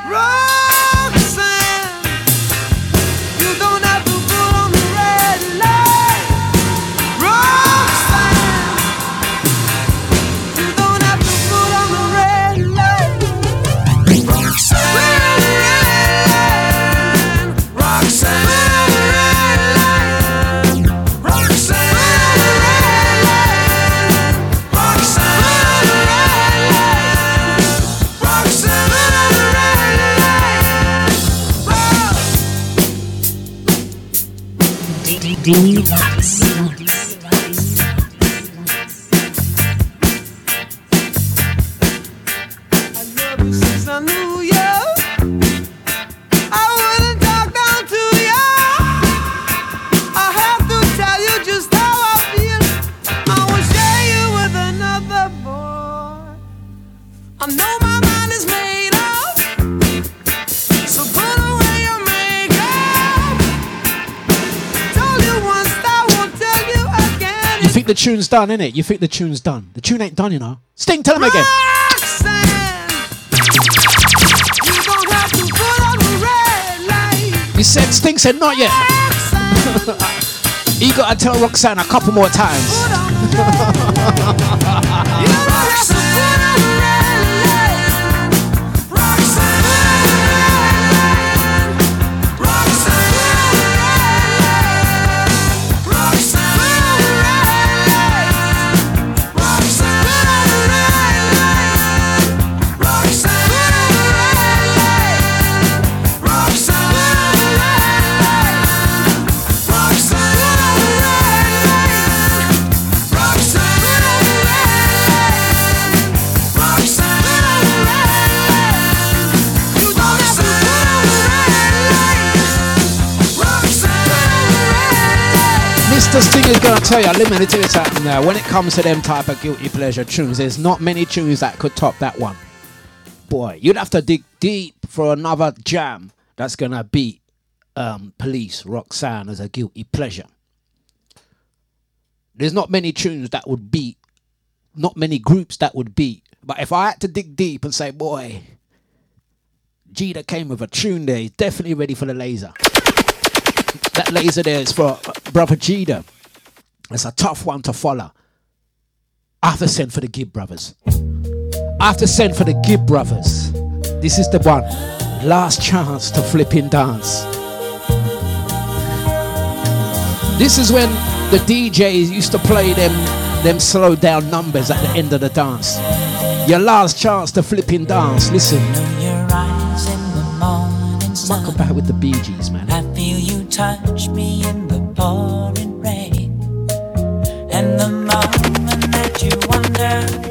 Since tune's done, innit? You think the tune's done. The tune ain't done, you know. Sting, tell him again. You don't have to put on the red light. You said Sting said not yet. you [LAUGHS] gotta tell Roxanne a couple more times. This thing is gonna tell you, me tell you something now. When it comes to them type of guilty pleasure tunes, there's not many tunes that could top that one. Boy, you'd have to dig deep for another jam that's gonna beat um, Police Roxanne as a guilty pleasure. There's not many tunes that would beat, not many groups that would beat. But if I had to dig deep and say, boy, Jida came with a tune there, he's definitely ready for the laser. That laser there is for uh, Brother Jida. It's a tough one to follow. I have to send for the Gibb brothers. I have to send for the Gibb brothers. This is the one. Last chance to flipping dance. This is when the DJs used to play them them slow down numbers at the end of the dance. Your last chance to flipping dance. Listen. Muck about with the Bee Gees, man. I feel you touch me in the pouring rain. And the moment that you wander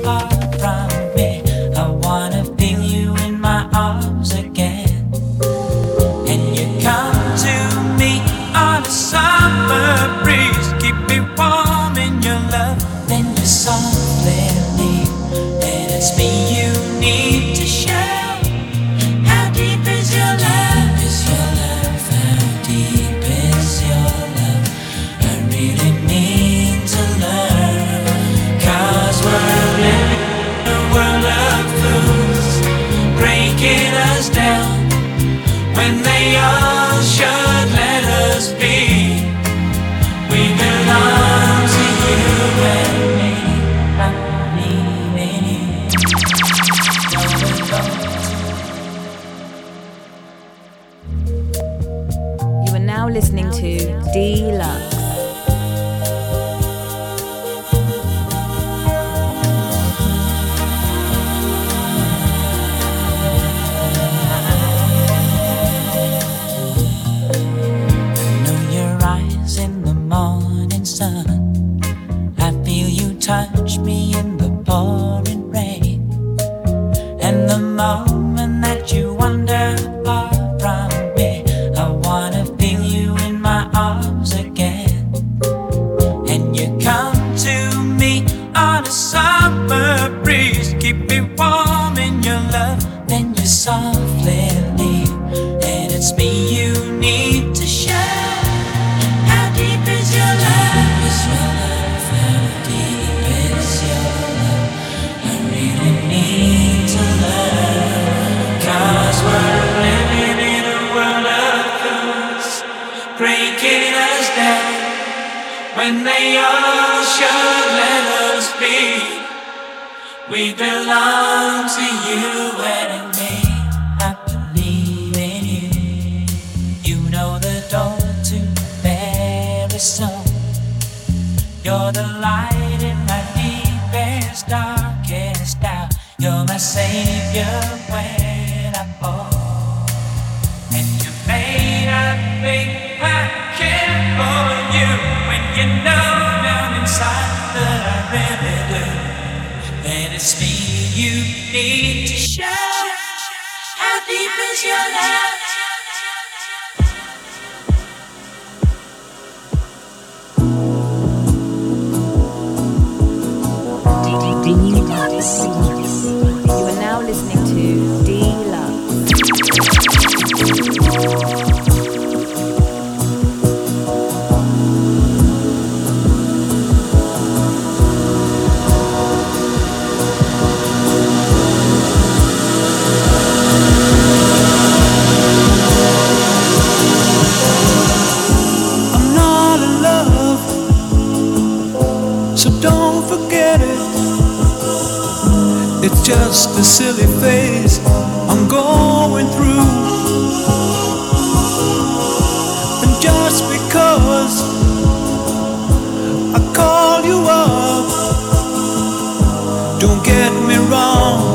me wrong,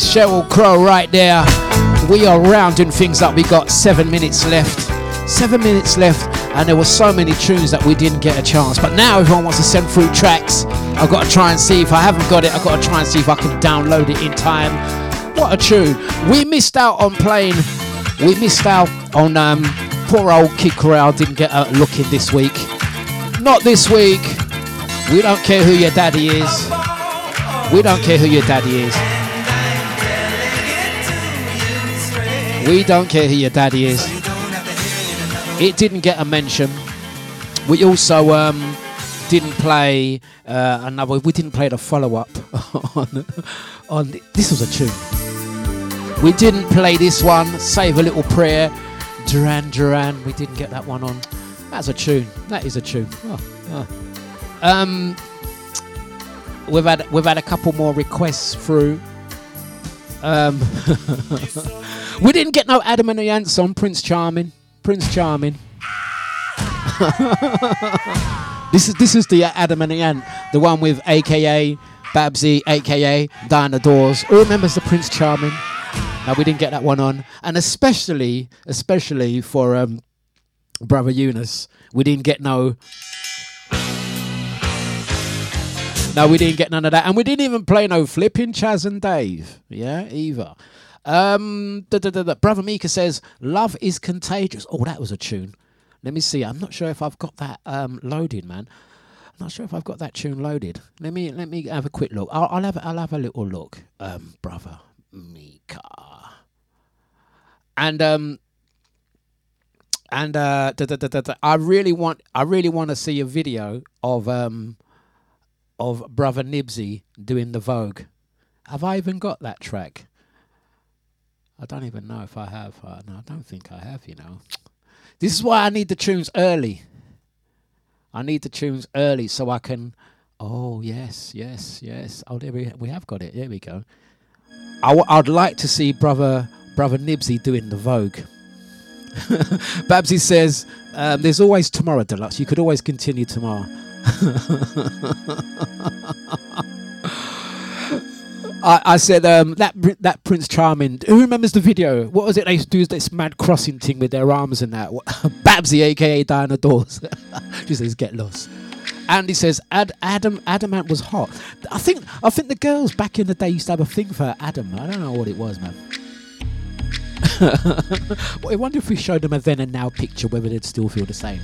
It's Sheryl Crow right there. We are rounding things up. We got seven minutes left. Seven minutes left, and there were so many tunes that we didn't get a chance. But now everyone wants to send through tracks. I've got to try and see if I haven't got it. I've got to try and see if I can download it in time. What a tune! We missed out on playing. We missed out on um, poor old Kid Creole didn't get a look in this week. Not this week. We don't care who your daddy is. We don't care who your daddy is. We don't care who your daddy is. It didn't get a mention. We also um, didn't play uh, another. We didn't play the follow up [LAUGHS] on on. This was a tune. We didn't play this one. Save a little prayer. Duran Duran. We didn't get that one on. That's a tune. That is a tune. Oh, oh. Um, we've had we've had a couple more requests through. Um, [LAUGHS] we didn't get no Adam and the Ants on Prince Charming. Prince Charming. [LAUGHS] this is this is the Adam and the Ant, the one with AKA Babsy, AKA Diana Dors. Who remembers the Prince Charming? Now we didn't get that one on, and especially especially for um, brother Eunice, we didn't get no. No, we didn't get none of that, and we didn't even play no flipping Chas and Dave. Yeah, either. Um, da, da, da. Brother Mika says, "Love is contagious." Oh, that was a tune. Let me see. I'm not sure if I've got that um, loaded, man. I'm not sure if I've got that tune loaded. Let me let me have a quick look. I'll, I'll have I'll have a little look, um, brother Mika. And um and uh da, da, da, I really want I really want to see a video of um of brother Nibsy doing the Vogue. Have I even got that track? I don't even know if I have. Uh, no, I don't think I have, you know. This is why I need the tunes early. I need the tunes early so I can. Oh yes, yes, yes. Oh, there we we have got it. There we go. I w- I'd like to see brother brother Nibsy doing the Vogue. [LAUGHS] Babsy says, um, "There's always tomorrow, Dlux. You could always continue tomorrow." [LAUGHS] I, I said um, that that Prince Charming. Who remembers the video? What was it? They used to do this mad crossing thing with their arms and that. [LAUGHS] Babsy, aka Diana Dors. [LAUGHS] she says, "Get lost." Andy says, Ad, "Adam Adamant was hot." I think I think the girls back in the day used to have a thing for Adam. I don't know what it was, man. [LAUGHS] But I wonder if we showed them a then and now picture, whether they'd still feel the same.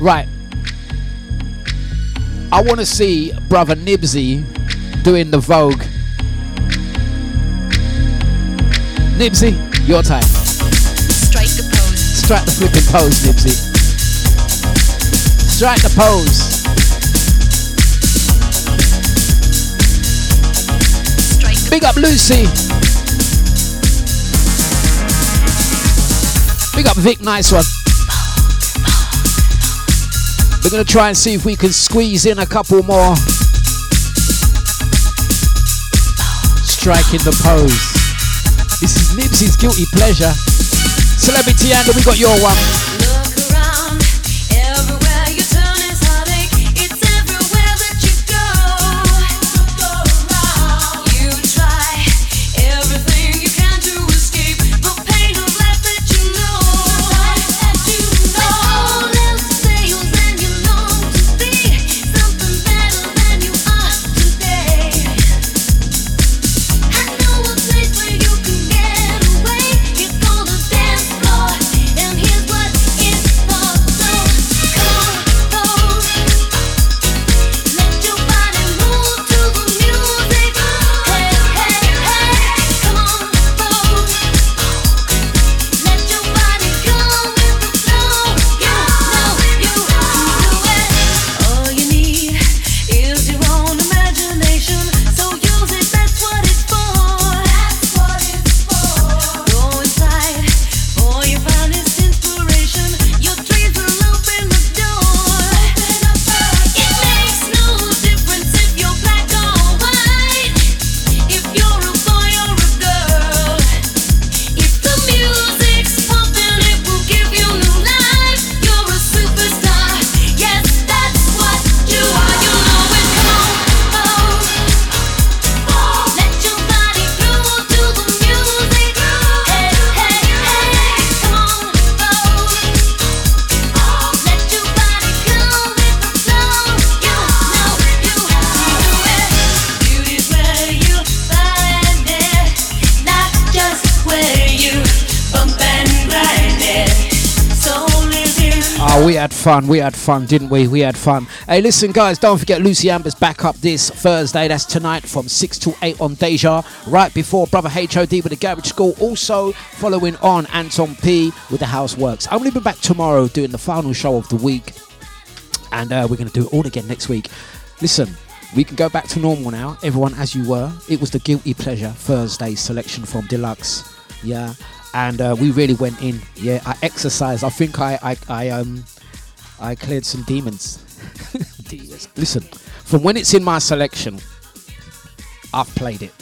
Right. I want to see brother Nibsy doing the Vogue. Nibsy, your time. Strike the pose. Strike the flipping pose, Nibsy. Strike the pose. Big up Lucy. Big up Vic, nice one. We're gonna try and see if we can squeeze in a couple more. Striking the pose. This is Nibsy's guilty pleasure. Celebrity and we got your one. Fun. We had fun, didn't we? We had fun. Hey, listen, guys, don't forget Lucy Amber's back up this Thursday. That's tonight from 6 to 8 on Deja. Right before Brother HOD with the Garage School. Also, following on Anton P with the House Works. I'm going to be back tomorrow doing the final show of the week. And uh, we're going to do it all again next week. Listen, we can go back to normal now. Everyone as you were. It was the Guilty Pleasure Thursday selection from Dlux. Yeah. And uh, we really went in. Yeah, I exercised. I think I, I, I um, I cleared some demons. [LAUGHS] demons. Listen, from when it's in my selection, I've played it.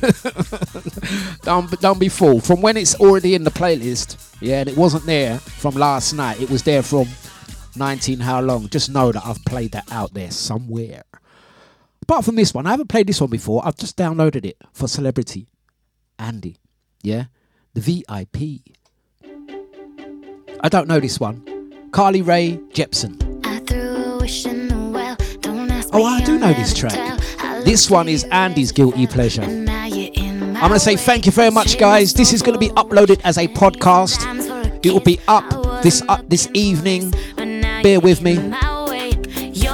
[LAUGHS] don't, don't be fooled. From when it's already in the playlist, yeah, and it wasn't there from last night. It was there from 19 how long. Just know that I've played that out there somewhere. Apart from this one, I haven't played this one before. I've just downloaded it for Celebrity Andy. Yeah, the VIP. I don't know this one. Carly Rae Jepsen. Oh, I do know this track. This one is Andy's guilty pleasure. I'm going to say thank you very much, guys. This is going to be uploaded as a podcast. It will be up this up this evening. Bear with me.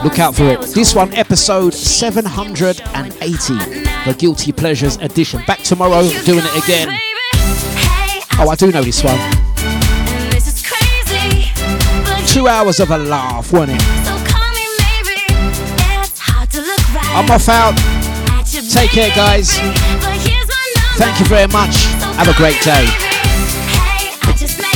Look out for it. This one, episode 780. the Guilty Pleasures edition. Back tomorrow, doing it again. Oh, I do know this one two hours of a laugh, wasn't it? So right. I'm off out. Take care, guys. Thank you very much. Have a great day. Hey,